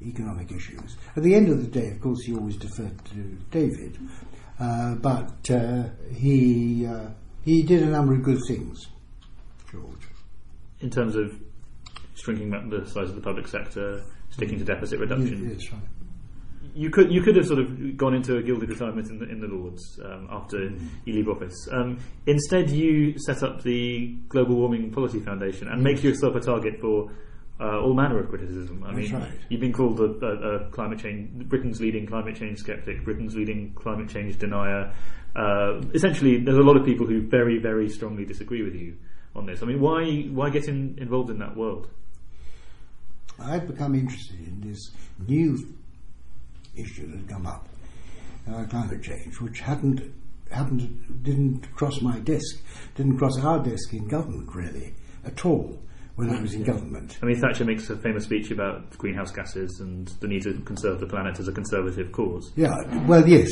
Speaker 4: economic issues. At the end of the day, of course, he always deferred to David, but uh, he uh, he did a number of good things. George,
Speaker 3: in terms of shrinking the size of the public sector, sticking to deficit reduction.
Speaker 4: Yes, right
Speaker 3: you could you could have sort of gone into a gilded retirement in the, in the Lords um, after mm. you leave office. Um, instead, you set up the Global Warming Policy Foundation and make yourself a target for uh, all manner of criticism.
Speaker 4: I That's
Speaker 3: mean,
Speaker 4: right.
Speaker 3: you've been called a, a, a, climate change Britain's leading climate change skeptic, Britain's leading climate change denier. Uh, essentially, there's a lot of people who very very strongly disagree with you on this. I mean, why why get in, involved in that world?
Speaker 4: I've become interested in this new issue that had come up, uh, climate change, which hadn't happened didn't cross my desk, didn't cross our desk in government really at all when I was in government.
Speaker 3: I mean, Thatcher makes a famous speech about greenhouse gases and the need to conserve the planet as a conservative cause.
Speaker 4: Yeah, well, yes.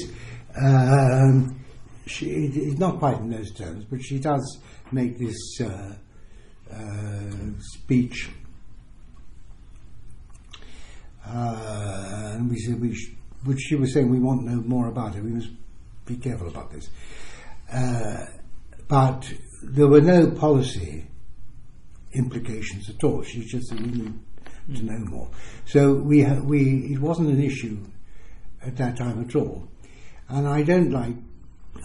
Speaker 4: Um, she, not quite in those terms, but she does make this uh, uh, speech uh, and we said we sh- which she was saying we want to know more about it. We must be careful about this. Uh, but there were no policy implications at all. She just said we need to know more. So we ha- we it wasn't an issue at that time at all. And I don't like.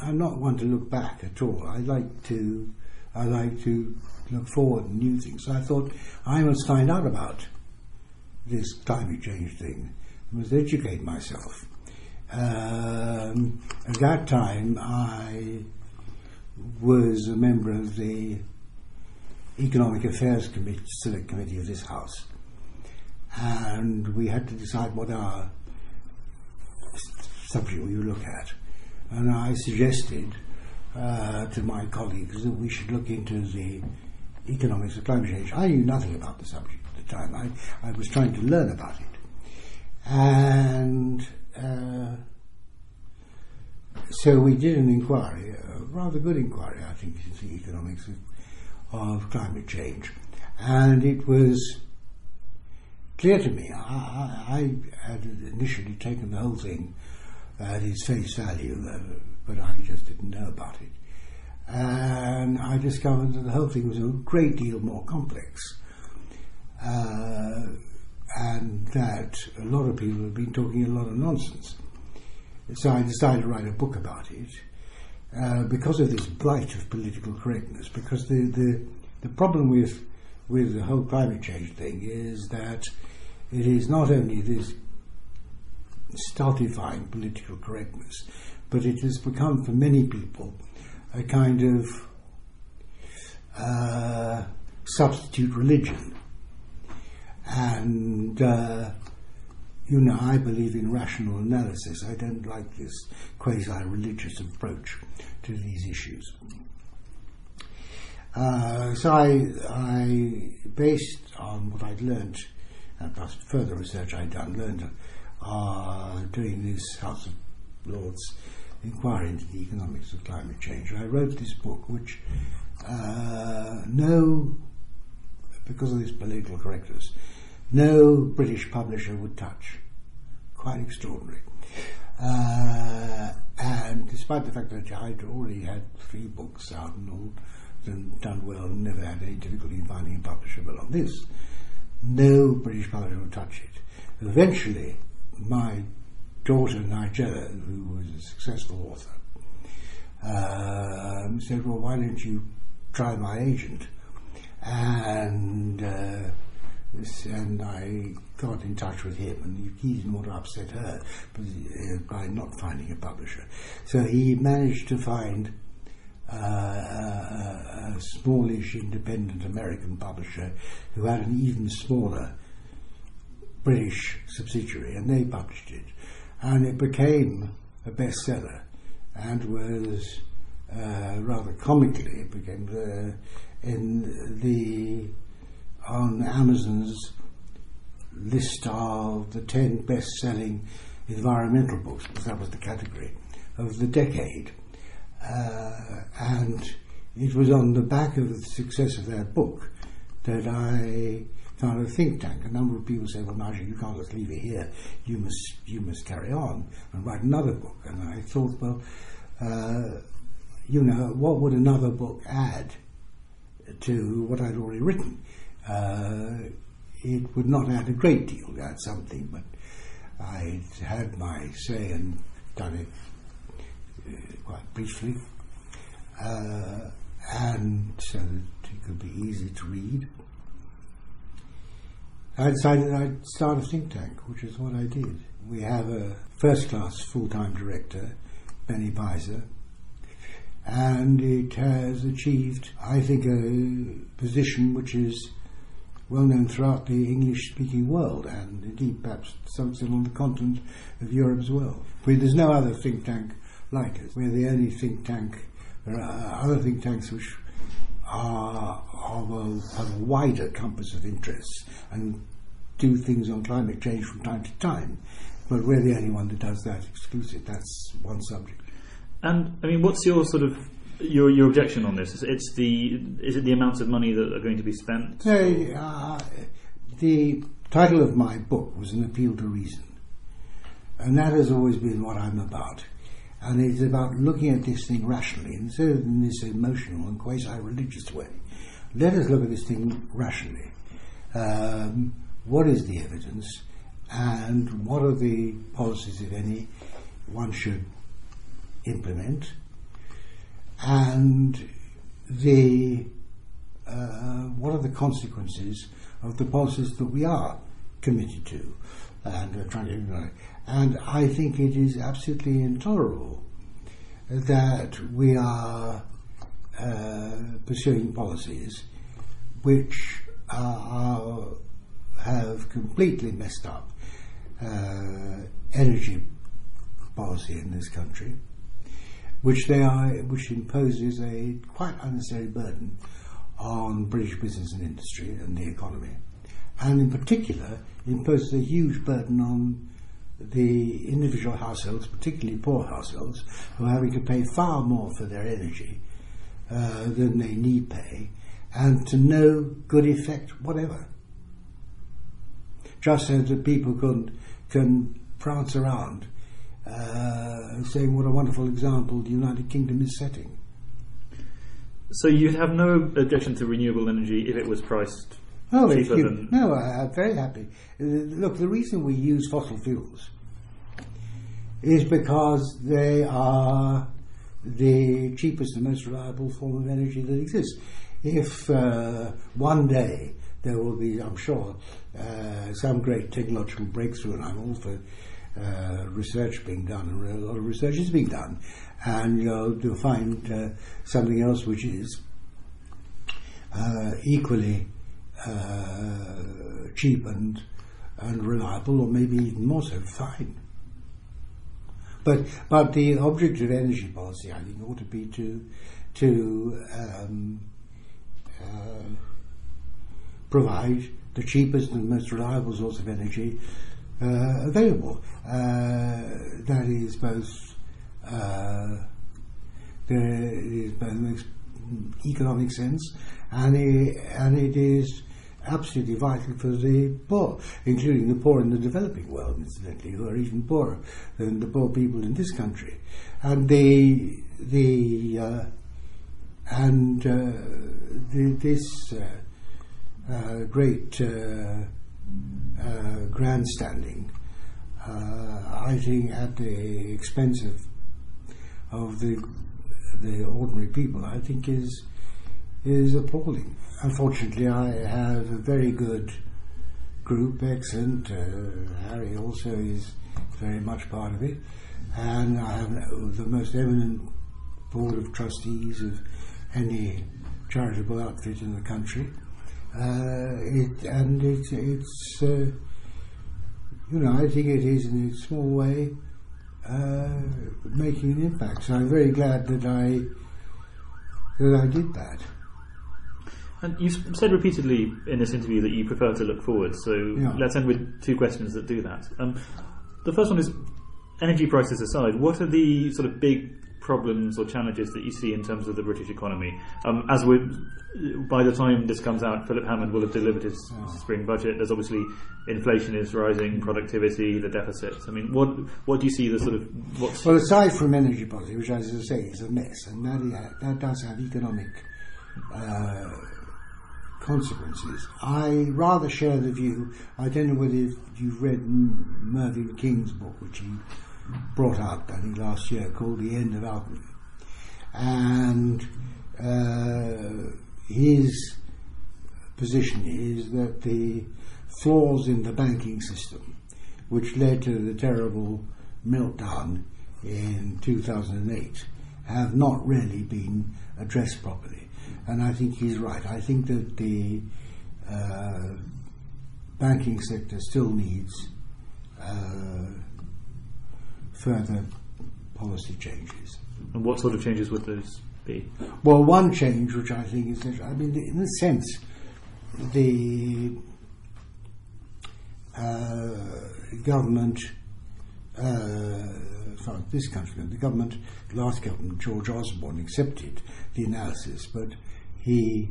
Speaker 4: I'm not one to look back at all. I like to. I like to look forward and new things. So I thought I must find out about this climate change thing I must educate myself. Um, at that time, I was a member of the Economic Affairs Committee, Select Committee of this House, and we had to decide what our subject we would look at. And I suggested uh, to my colleagues that we should look into the economics of climate change. I knew nothing about the subject at the time. I, I was trying to learn about it. And uh, so we did an inquiry, a rather good inquiry, I think, into the economics of, of climate change. And it was clear to me, I, I, had initially taken the whole thing at its face value, uh, but I just didn't know about it. And I discovered that the whole thing was a great deal more complex uh, and that a lot of people have been talking a lot of nonsense. so I decided to write a book about it uh, because of this blight of political correctness. Because the, the, the problem with, with the whole climate change thing is that it is not only this stultifying political correctness, but it has become for many people a kind of uh, substitute religion. And, uh, you know, I believe in rational analysis. I don't like this quasi religious approach to these issues. Uh, so I, I, based on what I'd learned, and plus further research I'd done, learned uh, doing this House of Lords inquiry into the economics of climate change. I wrote this book, which uh, no, because of this political correctness, no British publisher would touch. Quite extraordinary. Uh, and despite the fact that I'd already had three books out and all and done well and never had any difficulty in finding a publisher, but on this, no British publisher would touch it. Eventually, my daughter Nigella, who was a successful author, uh, said, "Well, why don't you try my agent?" And uh, and I got in touch with him, and he didn't want to upset her by not finding a publisher. So he managed to find uh, a, a smallish independent American publisher who had an even smaller British subsidiary, and they published it. And it became a bestseller and was uh, rather comically, it became the, in the on Amazon's list of the 10 best selling environmental books, because that was the category of the decade. Uh, and it was on the back of the success of that book that I found a think tank. A number of people said, "Well, Nigel, you can't just leave it here. You must, you must carry on and write another book." And I thought, well, uh, you know, what would another book add to what I'd already written? Uh, it would not add a great deal, add something, but I had my say and done it uh, quite briefly, uh, and so that it could be easy to read. I decided I'd start a think tank, which is what I did. We have a first class full time director, Benny Peiser, and it has achieved, I think, a position which is well known throughout the English speaking world and indeed perhaps some still on the continent of Europe as well. there's no other think tank like us. We're the only think tank. There are other think tanks which are of a, of a wider compass of interests and do things on climate change from time to time. But we're the only one that does that exclusive. That's one subject.
Speaker 3: And I mean, what's your sort of your your objection on this? It's the is it the amounts of money that are going to be spent?
Speaker 4: No, uh, the title of my book was an appeal to reason, and that has always been what I'm about. And it's about looking at this thing rationally instead of in this emotional and quasi-religious way. Let us look at this thing rationally. Um, what is the evidence, and what are the policies, if any, one should implement? And the uh, what are the consequences of the policies that we are committed to and are trying to implement. And I think it is absolutely intolerable that we are uh, pursuing policies which are, have completely messed up uh, energy policy in this country which they are, which imposes a quite unnecessary burden on British business and industry and the economy, and in particular imposes a huge burden on the individual households, particularly poor households, who are having to pay far more for their energy uh, than they need pay, and to no good effect whatever. Just so that people can can prance around uh, saying what a wonderful example the United Kingdom is setting.
Speaker 3: So you'd have no objection to renewable energy if it was priced
Speaker 4: oh,
Speaker 3: cheaper
Speaker 4: you,
Speaker 3: than...
Speaker 4: No, I'm very happy. Uh, look, the reason we use fossil fuels is because they are the cheapest and most reliable form of energy that exists. If uh, one day there will be, I'm sure, uh, some great technological breakthrough, and I'm all for uh, research being done, a lot of research is being done, and you'll, you'll find uh, something else which is uh, equally uh, cheap and and reliable, or maybe even more so, fine. But but the object of energy policy, I think, ought to be to to um, uh, provide the cheapest and most reliable source of energy uh, available. Uh, that is both uh, there is both economic sense and it, and it is absolutely vital for the poor, including the poor in the developing world, incidentally, who are even poorer than the poor people in this country. And the the uh, and uh, the, this uh, uh great grandstanding, I think, at the expense of of the the ordinary people, I think is is appalling. Unfortunately, I have a very good group, excellent. Uh, Harry also is very much part of it, and I have the most eminent board of trustees of any charitable outfit in the country. Uh, it, and it, it's, uh, you know, I think it is in a small way uh, making an impact. So I'm very glad that I that I did that.
Speaker 3: And you said repeatedly in this interview that you prefer to look forward. So
Speaker 4: Yeah.
Speaker 3: let's end with two questions that do that. Um, the first one is energy prices aside, what are the sort of big problems or challenges that you see in terms of the British economy? Um, as we, by the time this comes out, Philip Hammond will have delivered his spring budget. There's obviously inflation is rising, productivity, the deficits. I mean, what what do you see the sort of what's
Speaker 4: Well, aside from energy policy, which, as I say, is a mess, and that, i- that does have economic uh, consequences, I rather share the view. I don't know whether you've read Mervyn King's book, which he brought out, I think, last year, called The End of Alchemy. And uh, his position is that the flaws in the banking system, which led to the terrible meltdown in 2008, have not really been addressed properly. And I think he's right. I think that the uh, banking sector still needs uh, further policy changes.
Speaker 3: and what sort of changes would those be?
Speaker 4: Well, one change which I think is, I mean, in a sense, the uh, government, uh, sorry, this country, the government, last government, George Osborne, accepted the analysis, but he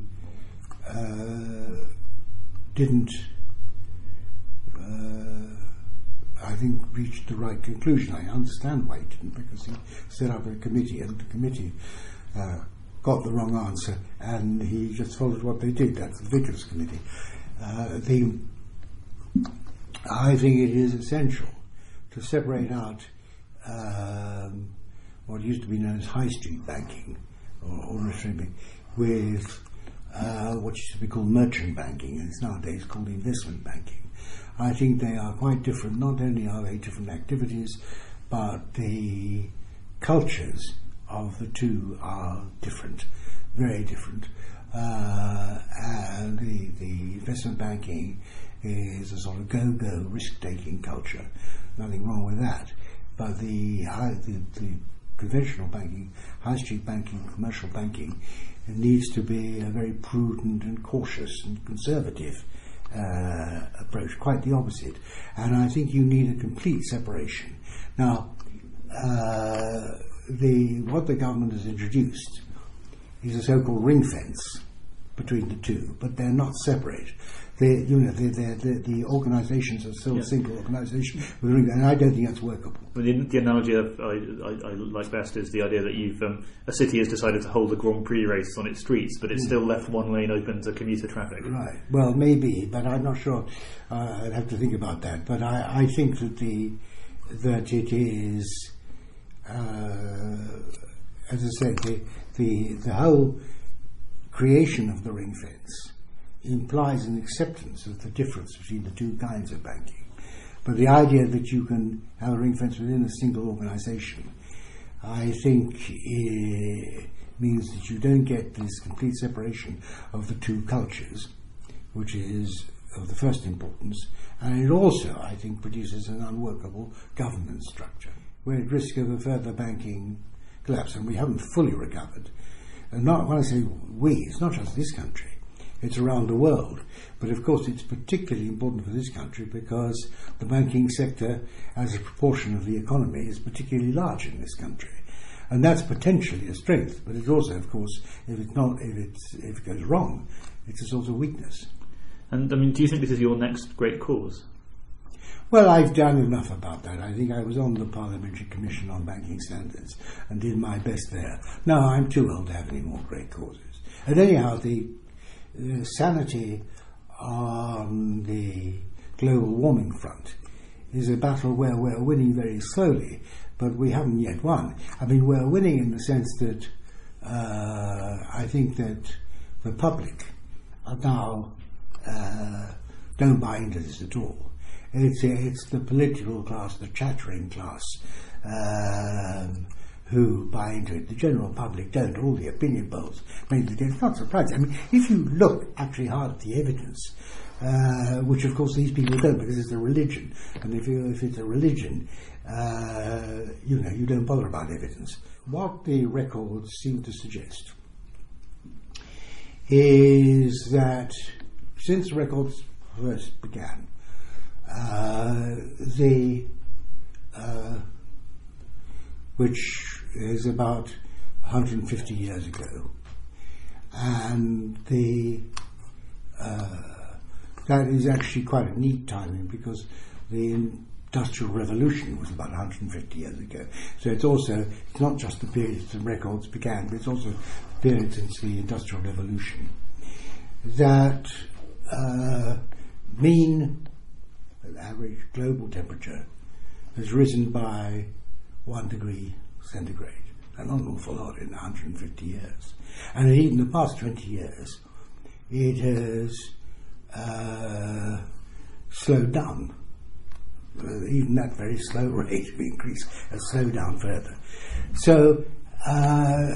Speaker 4: uh, didn't, uh, I think, reach the right conclusion. I understand why he didn't, because he set up a committee, and the committee uh, got the wrong answer, and he just followed what they did. That's the Vickers Committee. Uh, the, I think it is essential to separate out um, what used to be known as high street banking or ordinary banking with uh, what used to be called merchant banking, and it's nowadays called investment banking. I think they are quite different. Not only are they different activities, but the cultures of the two are different, very different. Uh, and the, the investment banking is a sort of go-go risk-taking culture. Nothing wrong with that. But the, high, the, the conventional banking, high street banking, commercial banking, needs to be very prudent and cautious and conservative uh, approach, quite the opposite. And I think you need a complete separation. Now, uh, the what the government has introduced is a so-called ring fence between the two, but they're not separate. They, you know, they they the, the organisations are still
Speaker 3: Yeah.
Speaker 4: a single organisation with a ring, and I don't think that's workable.
Speaker 3: Mean, the, the analogy I, I, I like best is the idea that you've um, a city has decided to hold a Grand Prix race on its streets, but it's still left one lane open to commuter traffic.
Speaker 4: Right. Well, maybe, but I'm not sure. Uh, I'd have to think about that. But I, I think that the that it is, uh, as I said, the, the, the whole creation of the ring fence implies an acceptance of the difference between the two kinds of banking. But the idea that you can have a ring fence within a single organisation, I think, uh, means that you don't get this complete separation of the two cultures, which is of the first importance, and it also, I think, produces an unworkable governance structure. We're at risk of a further banking collapse, and we haven't fully recovered. And not when I say we, it's not just this country it's around the world. But of course, it's particularly important for this country because the banking sector, as a proportion of the economy, is particularly large in this country. And that's potentially a strength, but it's also, of course, if it's not, if it's if it goes wrong, it's a sort of weakness.
Speaker 3: And I mean, do you think this is your next great cause?
Speaker 4: Well, I've done enough about that. I think I was on the Parliamentary Commission on Banking Standards and did my best there. Now, I'm too old to have any more great causes. And anyhow, the sanity on the global warming front is a battle where we're winning very slowly, but we haven't yet won. I mean, we're winning in the sense that uh, I think that the public are now uh, don't buy into this at all. It's it's the political class, the chattering class, um, who buy into it. The general public don't. All the opinion polls make the difference. Not surprising. I mean, if you look actually hard at the evidence, uh, which of course these people don't because it's a religion, and if, you, if it's a religion, uh, you know, you don't bother about evidence. What the records seem to suggest is that since records first began, uh, the uh, which is about 150 years ago. And the uh, that is actually quite a neat timing because the Industrial Revolution was about 150 years ago. So it's also it's not just the period since records began, but it's also the period since the Industrial Revolution. That uh, mean average global temperature has risen by one degree centigrade. And not an awful lot in 150 years. And in the past 20 years, it has uh, slowed down. Even that very slow <laughs> rate of increase has slowed down further. So uh,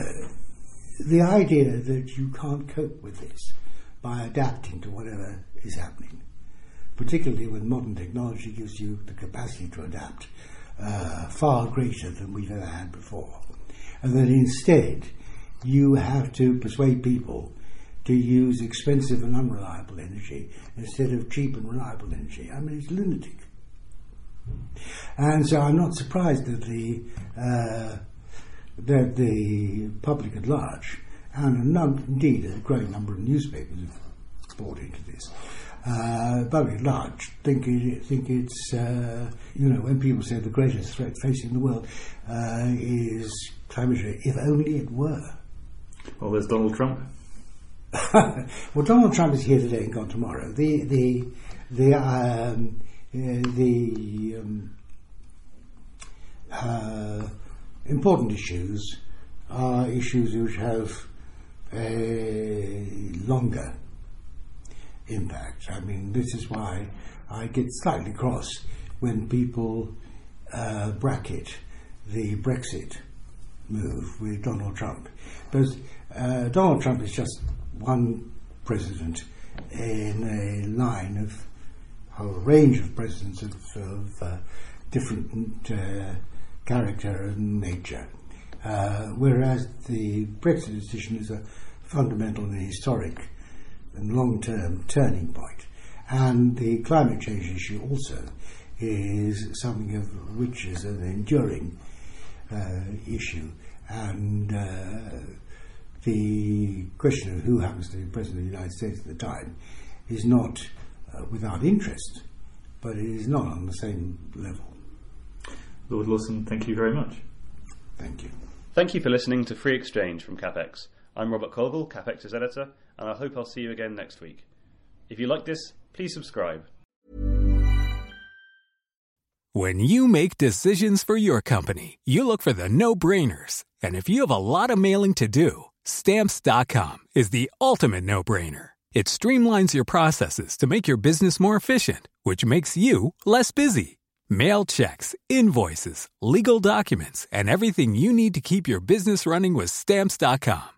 Speaker 4: the idea that you can't cope with this by adapting to whatever is happening, particularly when modern technology gives you the capacity to adapt, uh, far greater than we've ever had before. And that instead, you have to persuade people to use expensive and unreliable energy instead of cheap and reliable energy. I mean, it's lunatic. And so I'm not surprised that the uh, that the public at large, and indeed a growing number of newspapers have bought into this, uh, very large, think, it, think it's, uh, you know, when people say the greatest threat facing the world uh, is climate change, if only it were.
Speaker 3: Well, there's Donald Trump. <laughs>
Speaker 4: well, Donald Trump is here today and gone tomorrow. The, the, the, um, uh, the um, uh, important issues are issues which have a longer impact. I mean, this is why I get slightly cross when people uh, bracket the Brexit move with Donald Trump. Because uh, Donald Trump is just one president in a line of a range of presidents of, of uh, different uh, character and nature. Uh, whereas the Brexit decision is a fundamental and historic and long term turning point. And the climate change issue also is something of which is an enduring uh, issue. And uh, the question of who happens to be President of the United States at the time is not uh, without interest, but it is not on the same level.
Speaker 3: Lord Lawson, thank you very much.
Speaker 4: Thank you.
Speaker 2: Thank you for listening to Free Exchange from CapX. I'm Robert Colvile, CapX's editor, and I hope I'll see you again next week. If you like this, please subscribe.
Speaker 6: When you make decisions for your company, you look for the no brainers. And if you have a lot of mailing to do, stamps.com is the ultimate no brainer. It streamlines your processes to make your business more efficient, which makes you less busy. Mail checks, invoices, legal documents, and everything you need to keep your business running with stamps.com.